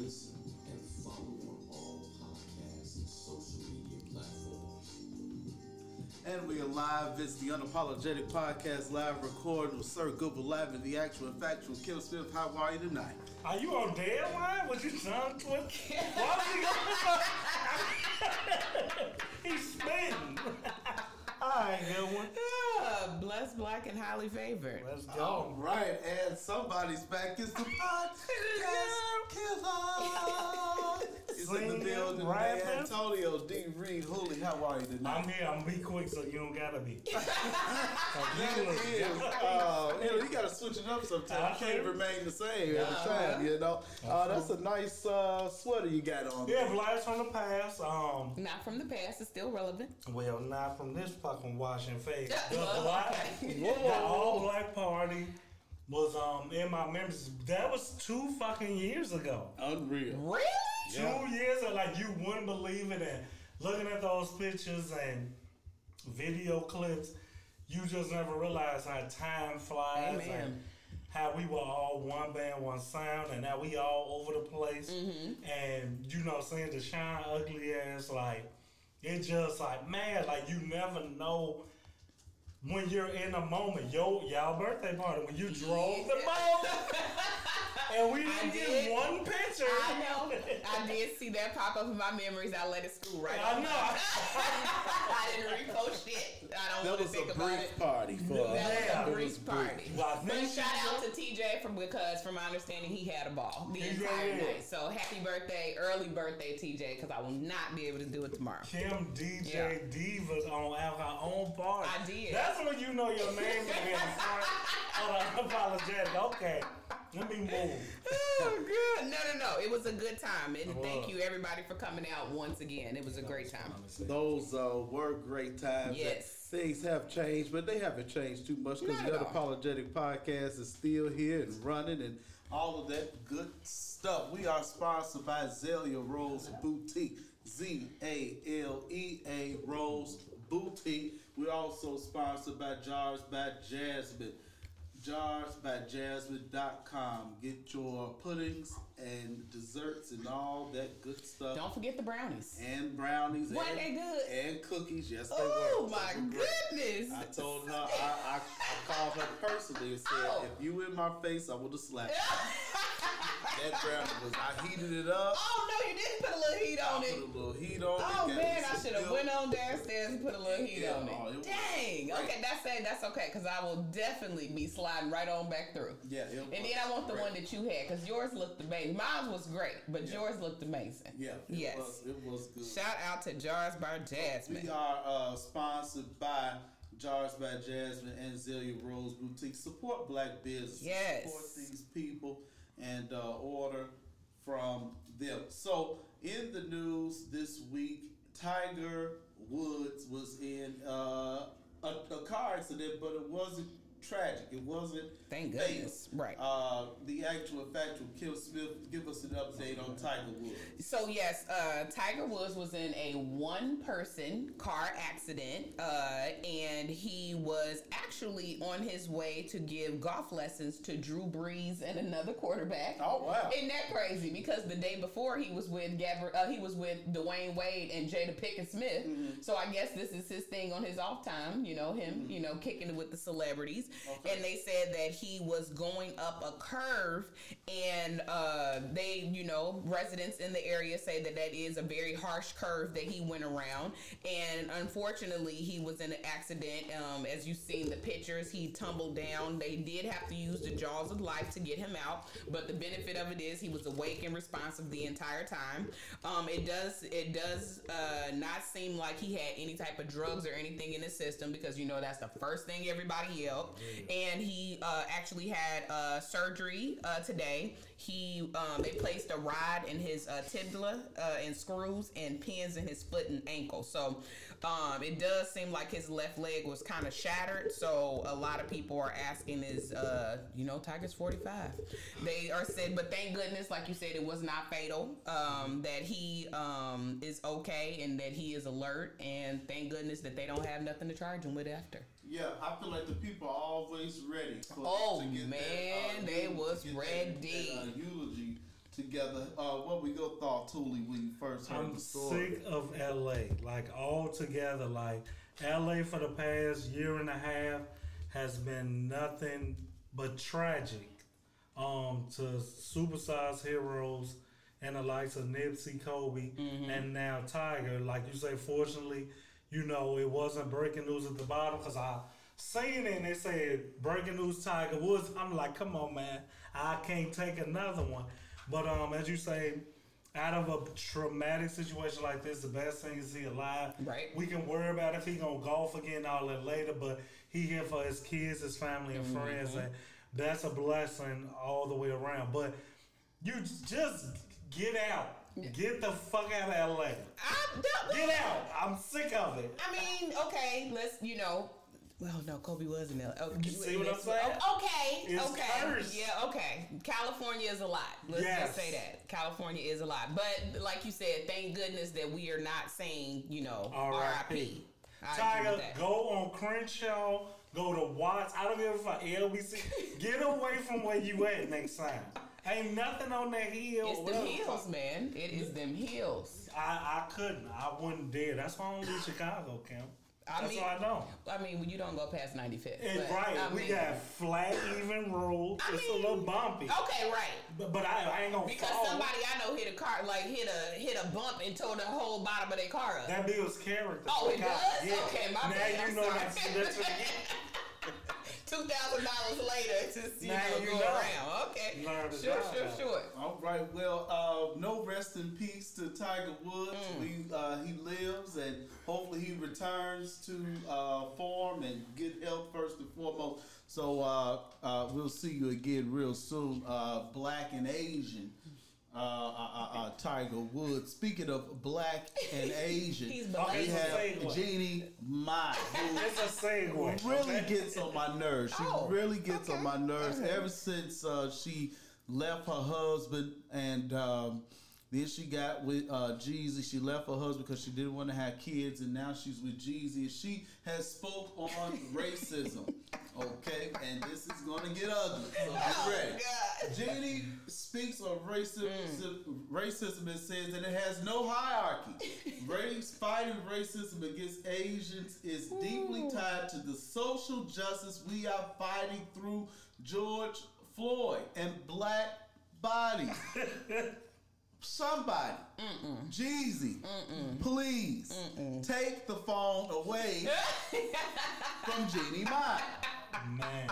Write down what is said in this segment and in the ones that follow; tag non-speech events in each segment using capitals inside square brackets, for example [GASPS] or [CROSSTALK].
listen and follow on all podcasts and social media platforms. And we are live. It's the Unapologetic Podcast live recording with Sir Google Live and the actual and factual Kim Smith. How are you tonight? Are you on deadline? Was you trying to Why was he going? He's spitting. [LAUGHS] I ain't good one. Blessed, black, and highly favored. Let's go. right, and somebody's back. It's the [LAUGHS] podcast killer. He's in the building, rapping. man. Antonio D. Reed Hooley. How are you tonight? I'm here. I'm be quick so you don't gotta be. [LAUGHS] That is, uh, you know, you gotta switch it up sometimes. You can't remain the same every time, you know. Uh, that's a nice uh, sweater you got on. Yeah, blast from the past. Um, Not from the past, it's still relevant. well, not from this fucking washing face. [LAUGHS] The black, the all black party was um in my memories. That was two fucking years ago. Unreal. Really? Yeah. Two years ago, like you wouldn't believe it. And looking at those pictures and video clips, you just never realize how time flies Amen. and how we were all one band, one sound, and now we all over the place. Mm-hmm. And you know, seeing the shine ugly ass, like it just like man, like you never know. When you're in a moment, yo, y'all birthday party, when you drove the most, [LAUGHS] and we didn't I get one picture. I know. I did see that pop up in my memories. I let it school right I on. know. [LAUGHS] I didn't repost shit. I don't That want to was think a about brief it. party for That Yeah. was a It was brief brief. party. Well, But shout out to TJ from because from my understanding he had a ball the entire did. night. So happy birthday, early birthday, TJ, because I will not be able to do it tomorrow. Kim DJ Yeah. Divas on our own party. I did. That's when you know your name is in the front of [LAUGHS] the unapologetic. Okay, let me move. Oh, good. No, no, no. It was a good time. And was. thank you, everybody, for coming out once again. It was a great time. Those uh, were great times. Yes. Things have changed, but they haven't changed too much because the at. Unapologetic Podcast is still here and running and all of that good stuff. We are sponsored by Zalea Rose Boutique. Z A L E A Rose Boutique. We're also sponsored by Jars by Jasmine. JarsByJasmine.com. Get your puddings and desserts and all that good stuff Don't forget the brownies. and brownies Weren't and, they good? and cookies. Yes, they Oh, were. Oh, my They were great. goodness. I told her I, I, I called her personally and said, Oh. if you in my face, I would have slapped you. [LAUGHS] that was. I heated it up. Oh, no, you didn't put a little heat I on put a little heat on it. Oh man, I should have went on downstairs and put a little heat Yeah, on oh, it it. Dang. great. Okay, that's it. That's okay because I will definitely be sliding right on back through. Yeah, it And then I want the great. one that you had because yours looked amazing. Mine was great, but Yeah. yours looked amazing. Yeah, it Yes. was. It was good. Shout out to Jars by Jasmine. We are uh, sponsored by Jars by Jasmine and Zalea Rose Boutique. Support black business. Yes. Support these people and uh, order from them. So, in the news this week, Tiger Woods was in uh, a, a car accident, but it wasn't tragic. It wasn't. Thank fatal. goodness. Right. Uh, the actual factual Kim Smith, give us an update on Tiger Woods. So yes, uh, Tiger Woods was in a one-person car accident, uh, and he was actually on his way to give golf lessons to Drew Brees and another quarterback. Oh, wow. Isn't that crazy? Because the day before he was with Gabri- uh, he was with Dwyane Wade and Jada Pinkett Smith. Mm-hmm. So I guess this is his thing on his off time. You know him, you know, kicking it with the celebrities. Okay. And they said that he was going up a curve, and uh, they, you know, residents in the area say that that is a very harsh curve that he went around. And unfortunately, he was in an accident. Um, as you've seen the pictures, he tumbled down. They did have to use the jaws of life to get him out, but the benefit of it is he was awake and responsive the entire time. Um, it does it does uh, not seem like he had any type of drugs or anything in his system because you know that's the first thing everybody yelled. And he uh, actually had uh, surgery uh, today. He um, they placed a rod in his uh, tibia uh, and screws and pins in his foot and ankle. So um, it does seem like his left leg was kind of shattered. So a lot of people are asking, is uh, you know Tiger's forty five? They are said, but thank goodness, like you said, it was not fatal. Um, that he um, is okay and that he is alert, and thank goodness that they don't have nothing to charge him with after. Yeah, I feel like the people are always ready. For, Oh, man, that, they eulogy- was that- ready. that, uh, eulogy together. Uh, what we go thought, Thule, when you first heard I'm the story? sick of LA. Like all together, like LA for the past year and a half has been nothing but tragic. Um, to superstars, heroes, and the likes of Nipsey, Kobe, and now Tiger. Like you say, fortunately, you know it wasn't breaking news at the bottom because I seen it and they said breaking news Tiger Woods. I'm like, come on, man, I can't take another one. But um, as you say, out of a traumatic situation like this, the best thing is he alive. Right. We can worry about if he gonna golf again all that later, but he here for his kids, his family, and friends, and that's a blessing all the way around. But you just get out. Get the fuck out of LA. I, that, Get out. I'm sick of it. I mean, okay, let's you know. Well, no, Kobe was in there. Oh, You see what I'm saying? oh, Okay, It's okay, cursed. yeah, okay. California is a lot. Let's Yes. just say that California is a lot. But like you said, thank goodness that we are not saying, you know, R.I.P. R.I.P. I agree Tiger, with that. go on Crenshaw, go to Watts. I don't give a fuck. LBC. [LAUGHS] Get away from where you at next time. Ain't nothing on that hill. It's them the hills, man. It is them hills. I, I couldn't. I wouldn't dare. That's why I don't leave Chicago, Kim. I That's mean, why I know. I mean, you don't go past 95th. And but, right, I we mean- got flat, even roads. I it's a little bumpy. Okay, right. But, but I, I ain't gonna Because fall. somebody I know hit a car, like hit a hit a bump and tore the whole bottom of their car up. That builds character. Oh, it does? Okay, my now bad, you I'm know sorry. that's, [LAUGHS] Two thousand dollars later to see Now you you go know. around. Okay, Learn sure, sure, out. sure. All right. Well, uh, no rest in peace to Tiger Woods. Mm. We uh, he lives, and hopefully he returns to uh, form and good health first and foremost. So uh, uh, we'll see you again real soon. Uh, black and Asian. Uh, uh, uh, uh, Tiger Woods. Speaking of black and [LAUGHS] Asian, He's we black. It's a have segue. Jeannie Mai, It's [LAUGHS] a segue. really okay? gets on my nerves. She Oh, really gets okay. on my nerves Okay. ever since uh, she left her husband and um, then she got with uh, Jeezy. She left her husband because she didn't want to have kids, and now she's with Jeezy. She has spoke on [LAUGHS] racism. Okay, and this is gonna get ugly. So get Oh ready. God. Jeannie speaks of racism, Mm. racism and says that it has no hierarchy. [LAUGHS] Race fighting racism against Asians is deeply tied to the social justice we are fighting through George Floyd and black bodies. [LAUGHS] Somebody, Jeezy, please take the phone away [LAUGHS] from Jeannie Mai. Man.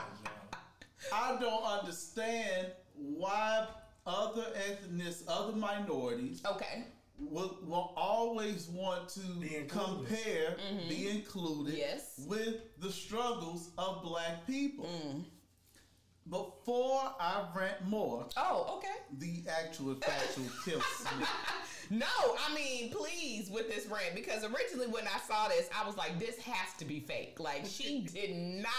I don't understand why other ethnics, other minorities Okay. will, will always want to Be included. compare, be included Yes. with the struggles of black people. Mm. Before I rant more, Oh, okay. the actual factual [LAUGHS] kills me. No, I mean, please with this rant because originally when I saw this, I was like, this has to be fake. Like she did not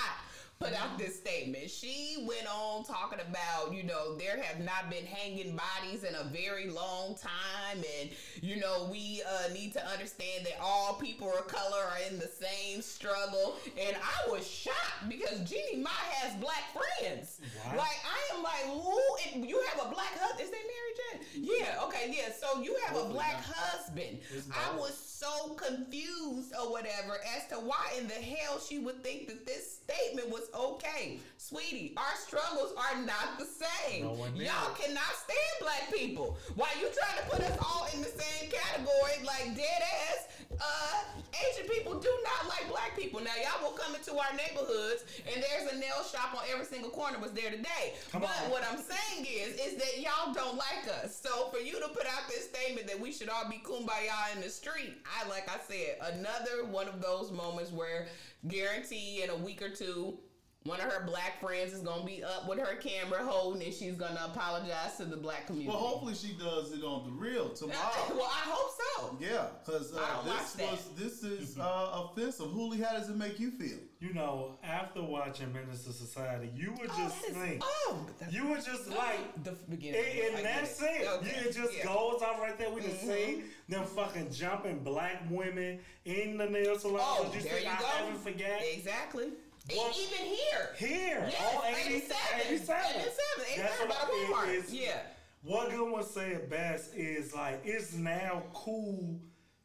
put out this statement. She went on talking about, you know, there have not been hanging bodies in a very long time, and you know, we uh, need to understand that all people of color are in the same struggle. And I was shocked because Jeannie Mai has black friends. Wow. Like I am like, who? And you have a black husband? Is they married yet? Yeah. Okay. Yeah. So you have a black not. husband. I was so confused or whatever as to why in the hell she would think that this statement was okay. Sweetie, our struggles are not the same. No Y'all cannot stand black people. Why you trying to put us all in the same category like dead ass? Uh, Asian people do not like black people. Now y'all will come into our neighborhoods and there's a nail shop on every single corner was there today. Come but on. what I'm saying is, is that y'all don't like us. So for you to put out this statement that we should all be kumbaya in the street, I like I said, another one of those moments where guarantee in a week or two. One of her black friends is gonna be up with her camera holding, and she's gonna apologize to the black community. Well, hopefully she does it on the real [LAUGHS] tomorrow. well, I hope so. Yeah, because uh, this was this is [LAUGHS] uh, offensive. Huli, how does it make you feel? You know, after watching Menace II Society, you would Oh, just that is- think. oh, that- You would just like. the beginning. And, and get that's it. Okay, You- It just yeah. Mm-hmm. goes off right there. We just see them fucking jumping black women in the nail salon. Oh, Did you there see? you I go. haven't forget. Exactly. What? Even here. Here, Yes, on 80, 87. 87. 87. That's 87 by what the it Walmart. is. Yeah. what Goodwin said best is like it's now cool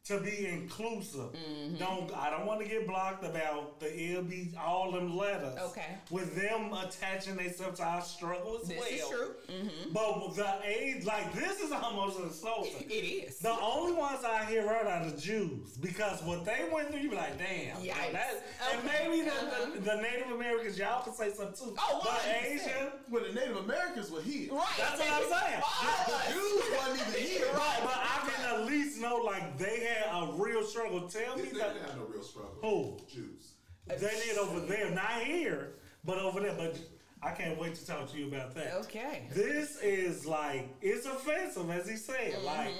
to be inclusive. Mm-hmm. Don't I don't want to get blocked about the LB all them letters. Okay. With them attaching themselves to our struggle as This well. is true. Mm-hmm. But the age, like this is almost insulting. It is. The only ones I hear right are the Jews because what they went through, you be like, damn. Yikes. that- And maybe the, Uh-huh. the, the Native Americans, y'all can say something too. Oh, but 100%. Asian, Well, the Native Americans were here. Right. that's what I'm saying. All The of. Jews wasn't even here. Right, but I can at least know like they had a real struggle. Tell They me didn't that have no real struggle. Who? Jews. they did over there, not here, but over there. But I can't wait to talk to you about that. Okay. This is like it's offensive, as he said. Mm-hmm. Like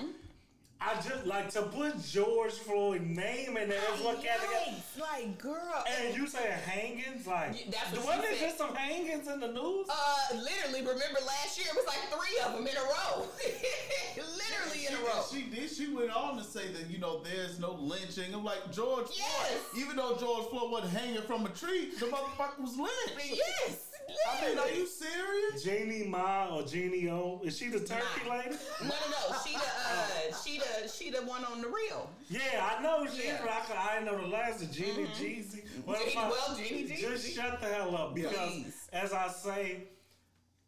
I just like to put George Floyd name in there. That's what category. Yikes, like girl. And you say hangings, like Yeah, that's what wasn't she just some hangings in the news? Uh, literally, remember last year it was like three of them in a row. [LAUGHS] literally in a row. She did. She went on to say that you know there's no lynching. I'm like George Yes. Floyd. Even though George Floyd wasn't hanging from a tree, the motherfucker was lynched. Yes. I mean, are you serious? Jeannie Ma or Jeannie O? Is she the turkey Nah. lady? No, no, no. She the uh, she the she the one on the reel. Yeah, I know she's Yeah. but I, could- I didn't know the last of Jeannie Jeezy. [LAUGHS] Well, Jeannie- fuck, well, Jeannie Just shut the hell up because, Please. as I say,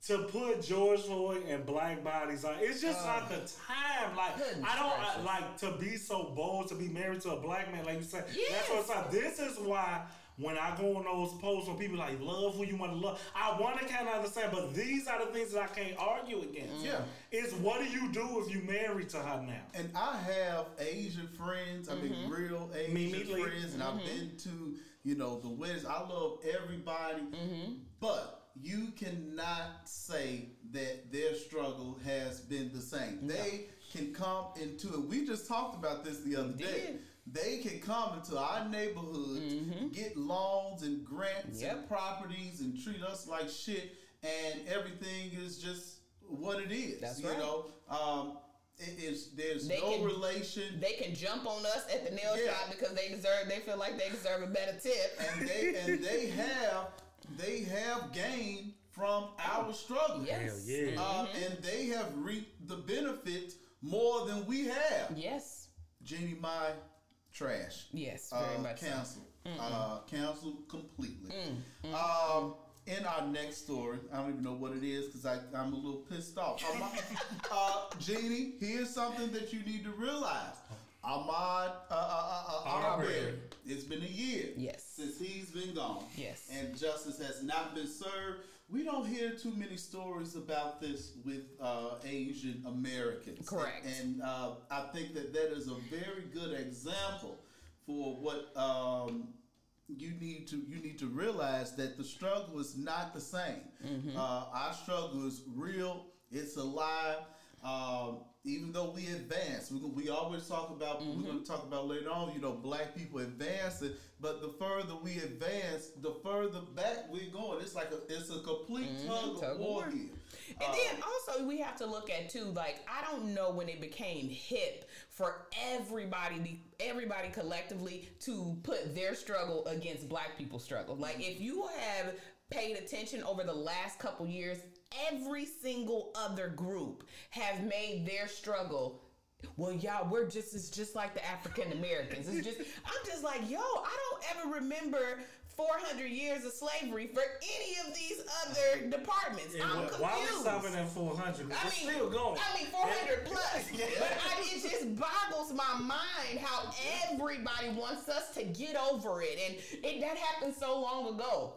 to put George Floyd and black bodies on, it's just not the time. Like I don't I, like to be so bold to be married to a black man, like you said. That's what Yes. I'm saying. This is why. When I go on those posts when people like love who you want to love, I want to kind of understand, but these are the things that I can't argue against. Yeah. It's what do you do if you married to her now? And I have Asian friends. I mean, mm-hmm. real Asian Mimi Lee. friends, and I've mm-hmm. been to you know the weddings. I love everybody, mm-hmm. but you cannot say that their struggle has been the same. They can come into it. We just talked about this the other day. Did. They can come into our neighborhood, get loans and grants and properties, and treat us like shit, and everything is just what it is. That's you right. know, um, it is there's They no can- relation, They can jump on us at the nail Yeah. shop because they deserve. They feel like they deserve a better tip. and they and [LAUGHS] they have they have gained from our struggle. Yes. Hell yeah. Uh, and they have reaped the benefit more than we have. Yes. Jeannie, Mai trash. Yes. Very uh, much. so. cancel. Uh, cancel completely. Mm, Um, in our next story, I don't even know what it is because I'm a little pissed off. Ahmaud, [LAUGHS] uh, Jeannie, here's something that you need to realize. Ahmaud uh, uh, uh, uh, Arbery. Arbery. It's been a year Yes. since he's been gone. Yes. And justice has not been served. We don't hear too many stories about this with uh, Asian Americans. Correct. And uh, I think that that is a very good example for what um, you need to you need to realize that the struggle is not the same. Mm-hmm. Uh, our struggle is real. It's alive. Um, even though we advance, we, we always talk about. Mm-hmm. We're going to talk about later on. You know, black people advancing, but the further we advance, the further back we're going. It's like a it's a complete tug, Mm-hmm. Tug of of war war. here. And then also we have to look at too, like I don't know when it became hip for everybody, everybody collectively to put their struggle against Black people's struggle. Like if you have paid attention over the last couple years, every single other group have made their struggle. Well, y'all, we're just it's just like the African Americans. It's just [LAUGHS] I'm just like, yo, I don't ever remember 400 years of slavery for any of these other departments. And I'm wh- why we confused. stopping at 400? I mean, still going. I mean, 400 plus. [LAUGHS] But I, it just boggles my mind how everybody wants us to get over it. And it, that happened so long ago.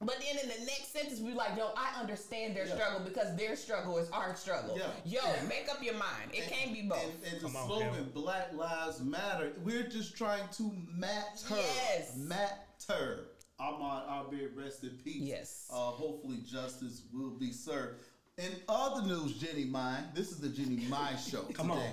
But then in the next sentence, we like, yo, I understand their Yeah. struggle because their struggle is our struggle. Yeah. Yo, make up your mind. It can't be both. And, and the Come slogan Kevin. "Black Lives Matter," we're just trying to matter. Yes. matter. Ahmaud Arbery, rest in peace. Yes. Uh, hopefully, justice will be served. In other news, Jenny Mine. This is the Jenny Mine [LAUGHS] show. Come today.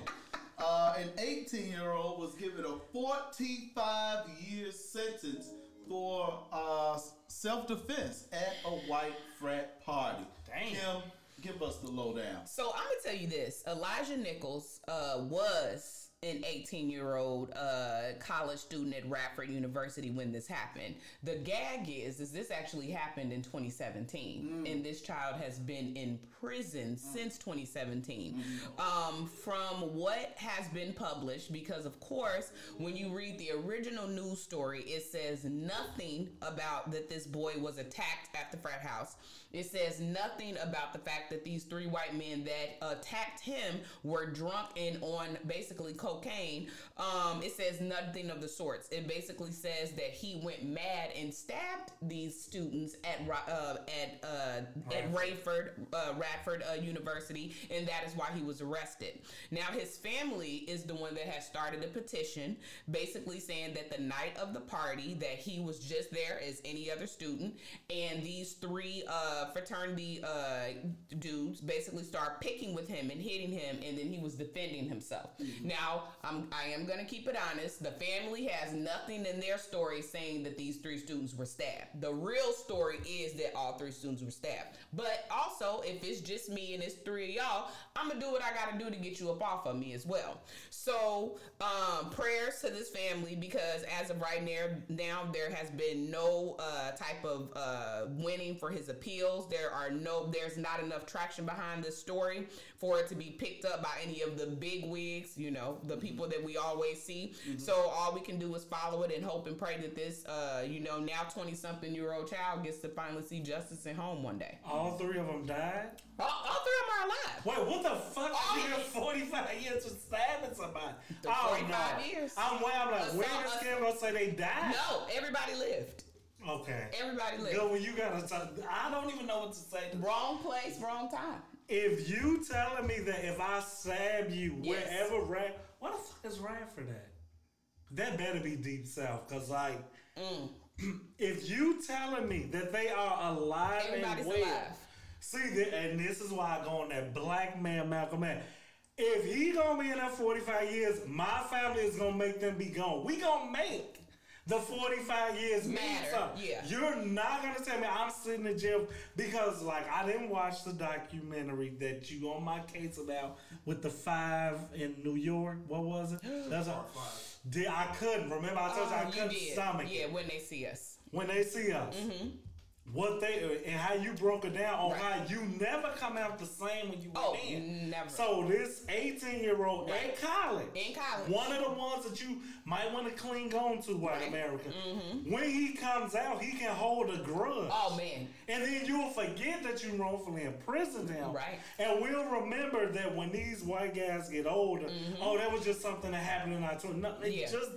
Uh, an 18 year old was given a 45 year sentence for uh, self defense at a white frat party. Damn. Kim, give us the lowdown. So I'm gonna tell you this: Elijah Nichols uh, was an 18 year old uh, college student at Radford University when this happened. The gag is, is this actually happened in 2017, and this child has been in prison since 2017. Um, from what has been published, because of course, when you read the original news story, it says nothing about that this boy was attacked at the frat house. It says nothing about the fact that these three white men that attacked him were drunk and on basically cocaine. Um, it says nothing of the sorts. It basically says that he went mad and stabbed these students at uh, at uh, at Rayford uh, Radford uh, University, and that is why he was arrested. Now his family is the one that has started a petition, basically saying that the night of the party that he was just there as any other student, and these three uh, fraternity uh, dudes basically start picking with him and hitting him, and then he was defending himself. Now I'm I am gonna keep it honest. The family has nothing in their story saying that these three students were stabbed. The real story is that all three students were stabbed. But also, if it's just me and it's three of y'all, I'm gonna do what I gotta do to get you up off of me as well. So um, prayers to this family because as of right now, there has been no uh, type of uh, winning for his appeals. There are no, there's not enough traction behind this story for it to be picked up by any of the big wigs. You know, the people that we always see. So all we can do is follow it and hope and pray that this, uh, you know, now twenty something year old child gets to finally see justice at home one day. All three of them died. All, all three of them are alive. Wait, what the fuck? You 45 years for stabbing somebody. The oh, 45 no. years. I'm way, I'm like, Assault- where gonna say they died? No, everybody lived. Okay. Everybody lived. Good, when you gotta talk, I don't even know what to say. Wrong place, wrong time. If you telling me that if I stab you Yes. wherever Rad, what the fuck is Radford at? That That better be deep south, cause like, Mm. if you telling me that they are alive Everybody's and well, alive. see that, and this is why I go on that black man Malcolm X. If he gonna be in that forty five years, my family is gonna make them be gone. We gonna make the forty five years mean Matter, something. yeah. You're not gonna tell me I'm sitting in jail because, like, I didn't watch the documentary that you on my case about with the five in New York. What was it? [GASPS] That's a, did I couldn't remember? I told you I Oh, couldn't did. stomach Yeah, it when they see us. when they see us. Mm-hmm. What they and how you broke it down on Right. how you never come out the same when you went Oh, in. never. So this 18 year old Right. in college, In college. one of the ones that you might want to cling on to, white Right. America. Mm-hmm. When he comes out, he can hold a grudge. Oh man. And then you'll forget that you wrongfully imprisoned him. Right. And we'll remember that when these white guys get older, oh, that was just something that happened in our 20s. No, it Mm-hmm. Yeah. just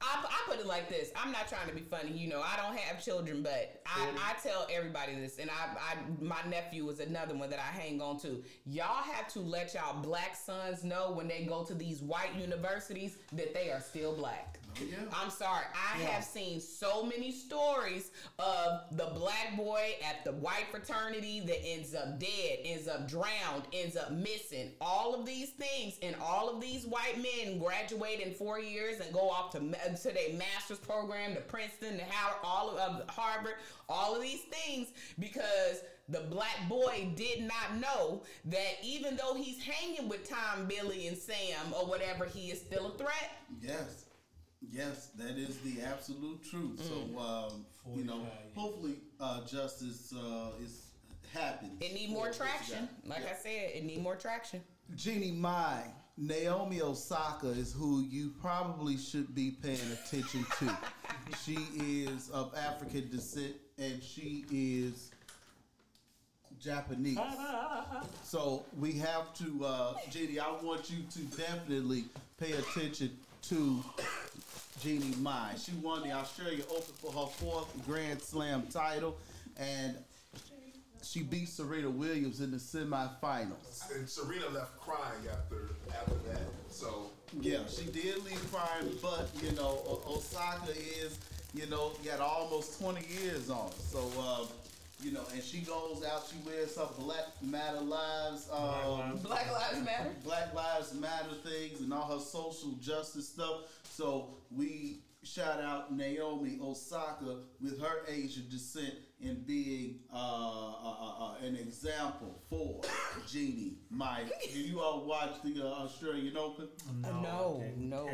I, I put it like this. I'm not trying to be funny. You know, I don't have children, but I, I tell everybody this, and I, I my nephew is another one that I hang on to. Y'all have to let y'all black sons know when they go to these white universities that they are still black. Yeah. I'm sorry. I have seen so many stories of the black boy at the white fraternity that ends up dead, ends up drowned, ends up missing. All of these things, and all of these white men graduate in four years and go off to to their master's program, to Princeton, to Howard, all of Harvard, all of these things because the black boy did not know that even though he's hanging with Tom, Billy, and Sam or whatever, he is still a threat. Yes. Yes, that is the absolute truth. Mm. So, um, you know, years. hopefully uh, justice uh, is happens. It need more traction. Like Yeah. I said, it need more traction. Jeannie Mai, Naomi Osaka is who you probably should be paying attention to. [LAUGHS] she is of African descent and she is Japanese. [LAUGHS] So we have to, uh, Jeannie, I want you to definitely pay attention to Jeannie Mai. She won the Australia Open for her fourth Grand Slam title and she beat Serena Williams in the semifinals. And Serena left crying after after that. So Yeah, she did leave crying, but you know, Osaka is, you know, got almost 20 years on. So, um, you know, and she goes out, she wears her Black Matter Lives, um, Black Lives Matter. Black Lives Matter things and all her social justice stuff. So we shout out Naomi Osaka with her Asian descent and being uh, uh, uh, uh, an example for Jeannie, Mike. Did you all watch the uh, Australian Open? No, I didn't no,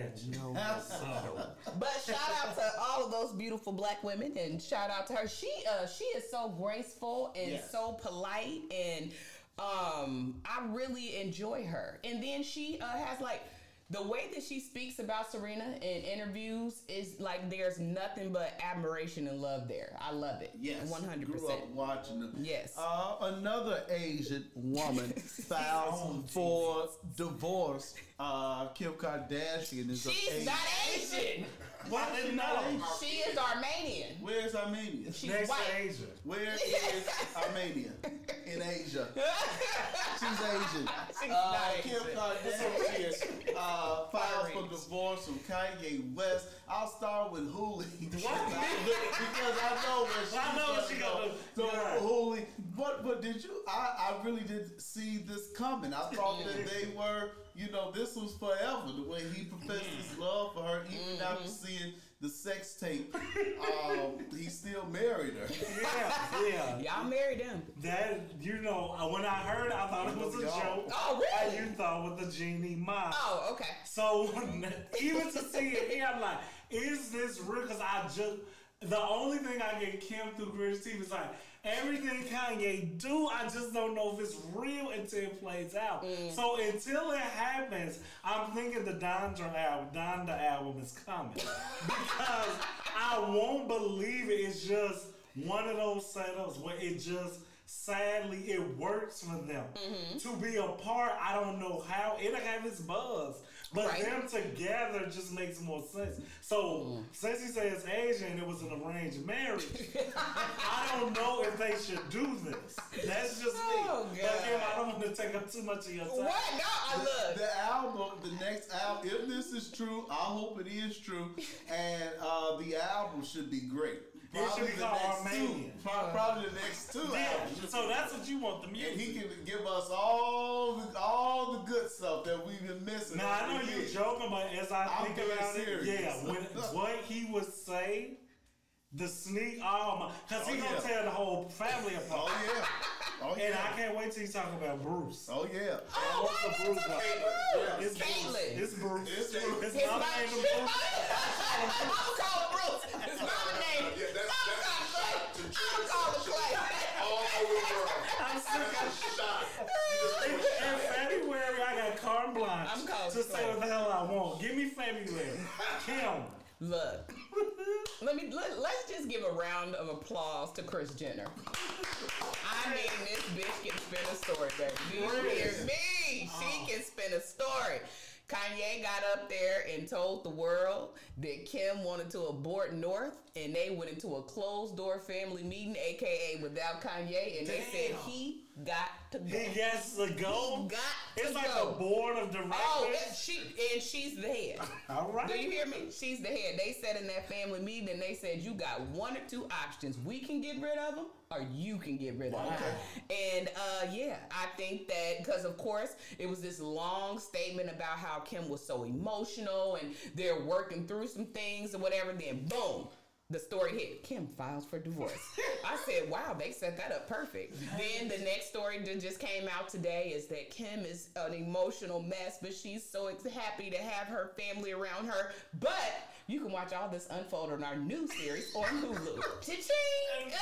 no. [LAUGHS] But shout out to all of those beautiful black women, and shout out to her. She uh she is so graceful and Yes. so polite, and um I really enjoy her. And then she uh, has like the way that she speaks about Serena in interviews is like there's nothing but admiration and love there. I love it. Yes, one hundred percent. watching them. Yes. Uh, another Asian woman [LAUGHS] filed for divorce. Uh, Kim Kardashian is She's Asian. not Asian. Why is she didn't know. Asian? She is Armenian. Where's Armenia? She's next white. to Asia. Where is [LAUGHS] Armenia? In Asia. [LAUGHS] She's Asian. She's Uh, not Kim Asian. Kardashian [LAUGHS] uh, filed for divorce from Kanye West. I'll start with Hooli [LAUGHS] because I know where she's I know what she go. gonna- So yeah. Hooli, but but did you? I I really did see this coming. I thought that they were, you know, this was forever. The way he professed his love for her, even after seeing the sex tape, um, he still married her. Yeah, yeah. [LAUGHS] Y'all married him. That you know, uh, when I heard, I thought it was a Y'all. joke. Oh, really? And you thought with the genie mom. Oh, okay. So [LAUGHS] even to see it here, I'm like, is this real? Because I just the only thing I get Kim through Chris TV is like everything Kanye do. I just don't know if it's real until it plays out. Mm. So until it happens, I'm thinking the Donda album, Donda album is coming [LAUGHS] because I won't believe it. It's just one of those setups where it just. Sadly, it works for them Mm-hmm. to be apart. I don't know how it'll have its buzz, but Right. them together just makes more sense. So since he says Asian, it was an arranged marriage. [LAUGHS] I don't know if they should do this. That's just me. Oh, But Kim, God. I don't want to take up too much of your time. What? No, I look. The album, the next album, if this is true, I hope it is true, [LAUGHS] and uh, the album should be great. It should be the called next two. Pro- Probably the next two Yeah, albums. so that's what you want the music. and he can give us all the, all the good stuff that we've been missing. Now I know over the you're years. joking, but as I I'm think being about it, serious. yeah, when [LAUGHS] what he would say, the sneak, um, oh my, because he Oh, gonna yeah. tear the whole family apart. Oh yeah. Oh And. I can't wait till you talk about Bruce. Oh yeah. Oh, What's the did Bruce you like? say Bruce? It's Bruce. It's [LAUGHS] Bruce. It's Bruce. His His mama mom, named him Bruce. I'm gonna call him Bruce. His mama name. Yeah, that's- I'm that's gonna a shot to I'm gonna call him Clay. All over the world. I'm sick of Shot. In in February, I got carte blanche I'm called to say what the hell I want. Give me February. [LAUGHS] Kim. Look, [LAUGHS] let me let, let's just give a round of applause to Kris Jenner. I mean, this bitch can spin a story, baby. You hear me? She oh. can spin a story. Kanye got up there and told the world that Kim wanted to abort North, and they went into a closed door family meeting, aka without Kanye, and they said he got to go. He gets to go. He got it's to like go. a board of directors. Oh, that- she and she's the head. [LAUGHS] All right. Do you hear me? She's the head. They said in that family meeting, they said you got one or two options. We can get rid of them, or you can get rid of them. And uh, yeah, I think that because of course it was this long statement about how Kim was so emotional and they're working through some things or whatever. Then boom. The story hit. Kim files for divorce. [LAUGHS] I said, "Wow, they set that up perfect." Then the next story that just came out today is that Kim is an emotional mess, but she's so happy to have her family around her. But you can watch all this unfold on our new series on Hulu. [LAUGHS] Cha-ching!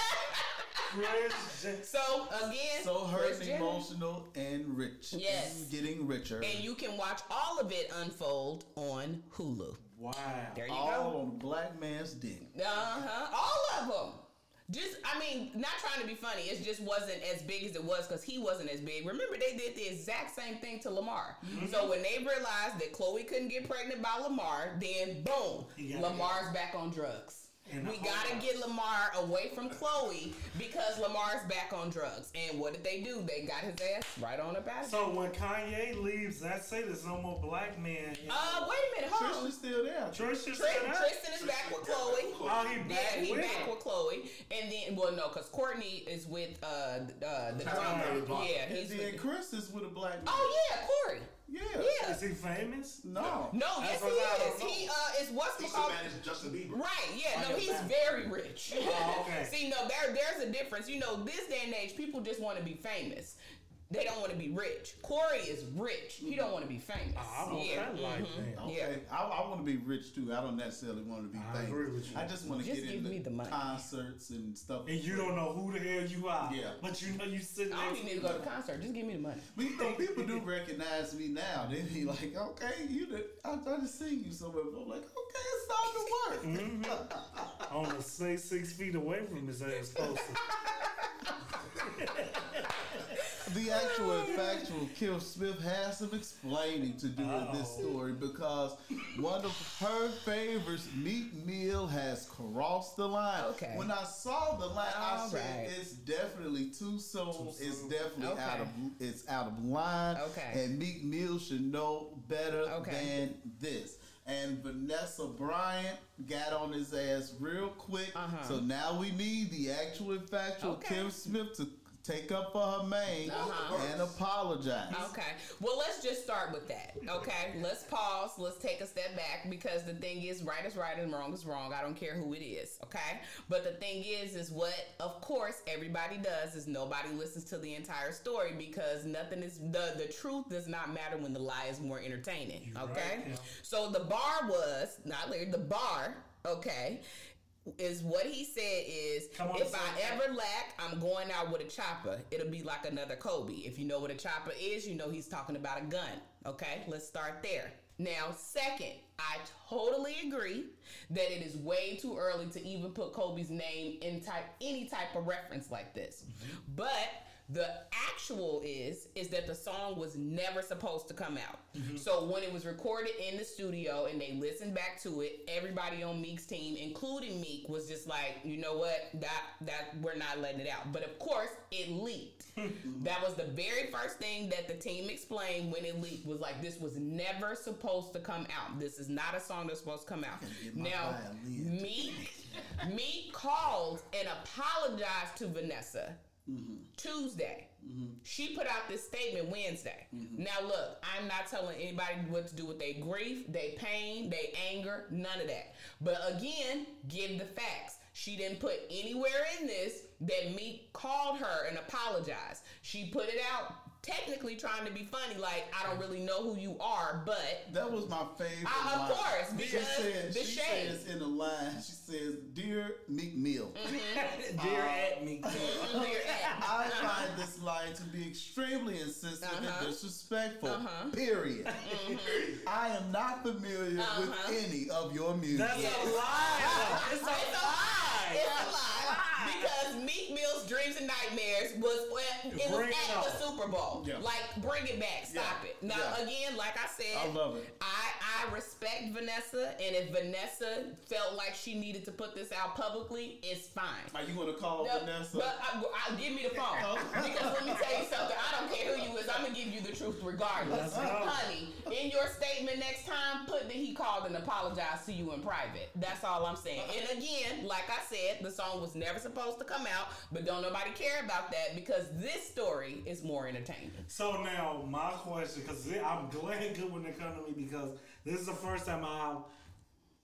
Chris [LAUGHS] so again, So Kris hurt, Jenner. emotional, and rich. Yes. Getting richer. and you can watch all of it unfold on Hulu. Wow. There you all go. on black man's dick. Uh huh. All of them. Just, I mean, not trying to be funny. It just wasn't as big as it was because he wasn't as big. Remember, they did the exact same thing to Lamar. So when they realized that Khloé couldn't get pregnant by Lamar, then boom, Lamar's back on drugs. And we gotta whole- get Lamar away from Khloé because Lamar's back on drugs. And what did they do? They got his ass right on up out of So when Kanye leaves, I say There's no more black men. Uh, wait a minute, hold on. Tristan's still there. Trish just Tris- said that? Tristan is back with Khloé. Oh, he back Yeah, he with back her. with Khloé, and then well, no, because Kourtney is with uh, uh the drummer. Right. Yeah, And he's then with. Kris is with a black man. Oh yeah, Corey. Yeah. Yeah, Is Is he famous? No. No, yes he is. He uh is what's He's called the man is Justin Bieber. Right, yeah, no, he's man. very rich. Oh, okay. [LAUGHS] See, no, there, there's a difference. You know, this day and age, people just want to be famous. They don't want to be rich. Corey is rich. He don't want to be famous. I'm okay yeah. like mhm. that. Okay, Yeah. I, I want to be rich too. I don't necessarily want to be I famous. agree with you. I just want to Just get give into me the money. concerts and stuff. And you don't know who the hell you are. Yeah. But you know you sitting I don't even need to go to the concert. Just give me the money. But you know, people do [LAUGHS] recognize me now. They be like, "Okay, you did. I tried to see you somewhere." But I'm like, "Okay, it's time to work." Mm-hmm. on the stay six feet away from his ass closer. [LAUGHS] The actual and factual Kim Smith has some explaining to do in this story because one of her favorites, Meek Mill, has crossed the line. Okay. When I saw the line, I All said right. it's definitely too soon. It's soon. definitely Okay. out of it's out of line. Okay. And Meek Mill should know better Okay. than this. And Vanessa Bryant got on his ass real quick. Uh-huh. So now we need the actual and factual Okay. Kim Smith to take up for her man Uh-huh. and apologize. Okay. Well, let's just start with that. Okay. Let's pause. Let's take a step back because the thing is, right is right and wrong is wrong. I don't care who it is. Okay. But the thing is, is what, of course, everybody does is nobody listens to the entire story because nothing is the the truth does not matter when the lie is more entertaining. You're Okay. right, yeah. So the bar was not Larry. The bar. Okay. Is what he said is on, if I ever lack, I'm going out with a chopper. It'll be like another Kobe. If you know what a chopper is, you know he's talking about a gun. Okay, let's start there. Now, second, I totally agree that it is way too early to even put Kobe's name in type any type of reference like this. But the actual is is that the song was never supposed to come out. So when it was recorded in the studio and they listened back to it, everybody on Meek's team, including Meek, was just like, you know what, that that we're not letting it out. But of course, it leaked. [LAUGHS] that was the very first thing that the team explained when it leaked was like this was never supposed to come out. This is not a song that's supposed to come out. Now, violin. Meek Meek called and apologized to Vanessa. Tuesday. She put out this statement Wednesday. Now look, I'm not telling anybody what to do with their grief, their pain, their anger, none of that. But again, give the facts. She didn't put anywhere in this that Meek called her and apologized. She put it out technically trying to be funny, like I don't really know who you are, but That was my favorite. Uh, of line. course, she because said, the she shade. says in the line, she says, "Dear Meek Mill, [LAUGHS] Dear at me. Dear Ed. [LAUGHS] I find this line to be extremely insensitive Uh-huh. and disrespectful. Uh-huh. Period. I am not familiar Uh-huh. with any of your music." That's a lie. It's a It's a lie. lie. It's a lie because Meek Mill's Dreams and Nightmares was well, it was Bring it at the. Super Bowl. Yeah. Like bring it back, stop Yeah. it. Now Yeah. again, like I said, I love it. I I respect Vanessa, and if Vanessa felt like she needed to put this out publicly, it's fine. Are you gonna call No, Vanessa? But uh, I, I, give me the phone because let me tell you something. I don't care who you is. I'm gonna give you the truth regardless, honey. In your statement next time, put that he called and apologized to you in private. That's all I'm saying. And again, like I said, the song was never supposed to come out, but don't nobody care about that because this story is more entertaining. So now my question, because I'm glad [LAUGHS] Goodwin to come to me because this is the first time I've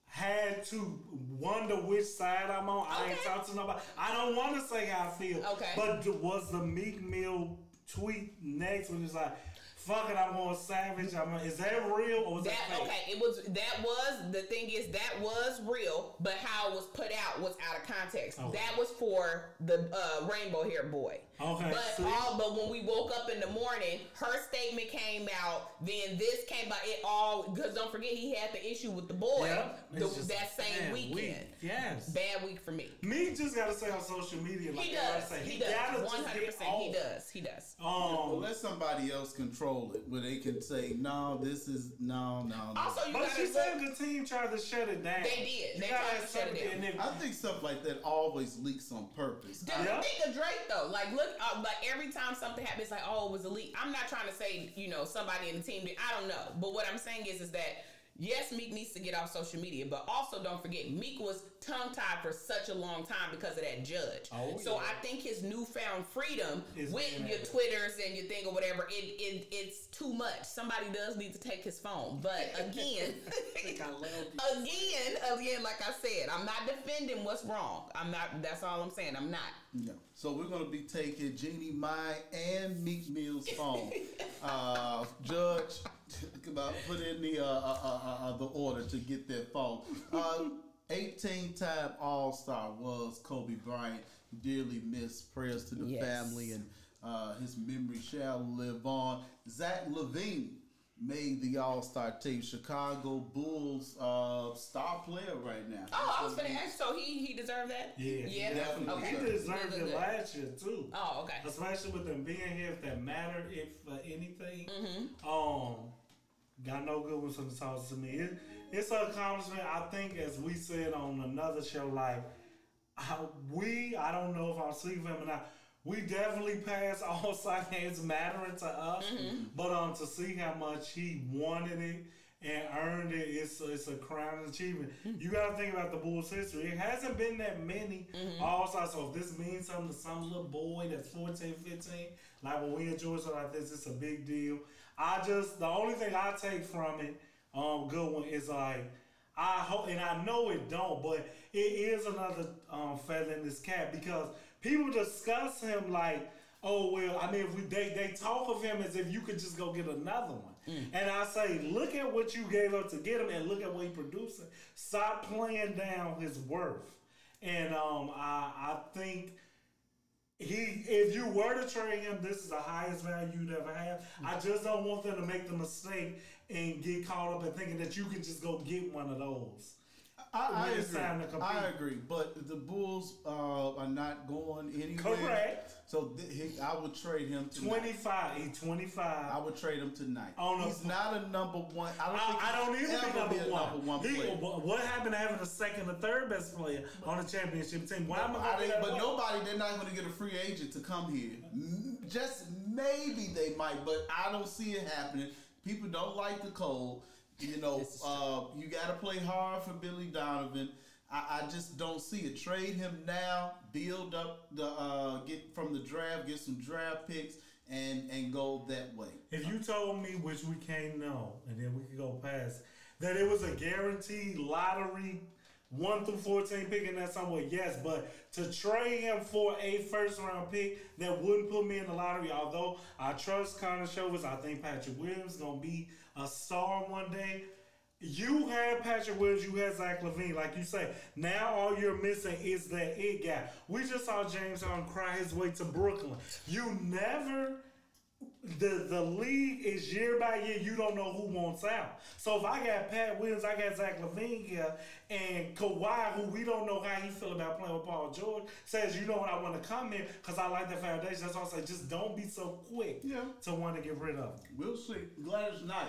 had to wonder which side I'm on. I ain't Okay. talked to nobody. I don't want to say how I feel. Okay. But was the Meek Mill tweet next when it's like, "Fuck it, I'm on savage." I'm. Is that real or was that, That fake? okay, it was that was the thing is that was real, but how it was put out was out of context. Okay. That was for the uh, rainbow hair boy. Okay, But see? all but when we woke up in the morning, her statement came out. Then this came out. It all because don't forget he had the issue with the boy Yeah, the, just that same weekend. week. Yes. Bad week for me. Me just gotta say on social media, like He I does. say, He, gotta does. just One hundred get percent. He off. does. He does. well, Um, let somebody else control it, where they can say, "No, this is no, no." no. Also, you but she look- said the team tried to shut it down. They did. You They tried to shut it down. I think stuff like that always leaks on purpose. Dude, Yeah. think of Drake though. Like, look, uh, like every time something happens, like, oh, it was a leak. I'm not trying to say, you know, somebody in the team. I don't know, but what I'm saying is, is that yes, Meek needs to get off social media, but also don't forget Meek was tongue tied for such a long time because of that judge. Oh, so yeah. I think his newfound freedom with your Twitters and your thing or whatever, it, it it's too much. Somebody does need to take his phone. But [LAUGHS] again, I love you. again, again, like I said, I'm not defending what's wrong. I'm not. That's all I'm saying. I'm not. Yeah. So we're gonna be taking Jeannie Mai, and Meek Mill's phone. [LAUGHS] uh, Judge, [LAUGHS] about put in the uh, uh, uh, uh, the order to get that phone. Uh, [LAUGHS] 18-time All-Star was Kobe Bryant. Dearly missed. Prayers to the Yes. family and uh, his memory shall live on. Zach LaVine made the All-Star team. Chicago Bulls uh, star player right now. Oh, I was gonna ask. So he he deserved that. Yeah, Yeah. definitely Okay. He deserved deserved Good, good, it last year too. Oh, okay. Especially with them being here, if that mattered, if uh, anything. Mm-hmm. Um, got no good ones from the talks to me. It, it's an accomplishment. I think, as we said on another show, like how we, I don't know if I'm speaking for him or not. We definitely passed [LAUGHS] all games mattering to us, Mm-hmm. but um, to see how much he wanted it and earned it, it's it's a crown achievement. Mm-hmm. You got to think about the Bulls' history. It hasn't been that many Mm-hmm. all stars. So if this means something to some little boy that's 14, 15, like when we enjoy something like this, it's a big deal. I just the only thing I take from it, um, good one is like. I hope, and I know it don't, but it is another um, feather in this cap because people discuss him like, oh well. I mean, if we they they talk of him as if you could just go get another one, and I say, look at what you gave up to get him, and look at what he producing. Stop playing down his worth, and um, I I think he if you were to trade him, this is the highest value you'd ever have. I just don't want them to make the mistake and get caught up in thinking that you can just go get one of those. I, I agree. I agree, but the Bulls uh, are not going anywhere. Correct. So th- he, I would trade him tonight. Twenty five, he twenty I would trade him tonight. Oh, no. He's not a number one. I don't think I, I don't even think number be a one. number one He- player. what happened to having the second or third best player on the championship team? Why am I I gonna be think- that but one? nobody, they're not going to get a free agent to come here. Just maybe they might, but I don't see it happening. People don't like the cold. You know, uh, you got to play hard for Billy Donovan. I, I just don't see it. Trade him now, build up the uh, get from the draft, get some draft picks, and and go that way. If you told me, which we can't know, and then we could go past, that it was a guaranteed lottery, one through fourteen pick in that somewhere, yes. But to trade him for a first round pick that wouldn't put me in the lottery, although I trust Karnisovas, I think Patrick Williams is gonna be a star one day. You had Patrick Williams, you had Zach LaVine, like you say. Now all you're missing is that it guy. We just saw James Harden cry his way to Brooklyn. You never the the league is year by year. You don't know who wants out. So if I got Pat Williams, I got Zach LaVine here, and Kawhi, who we don't know how he feel about playing with Paul George, says, you know what, I want to come in because I like the foundation. That's why I say, just don't be so quick Yeah. to want to get rid of him. We'll see. Gladys Knight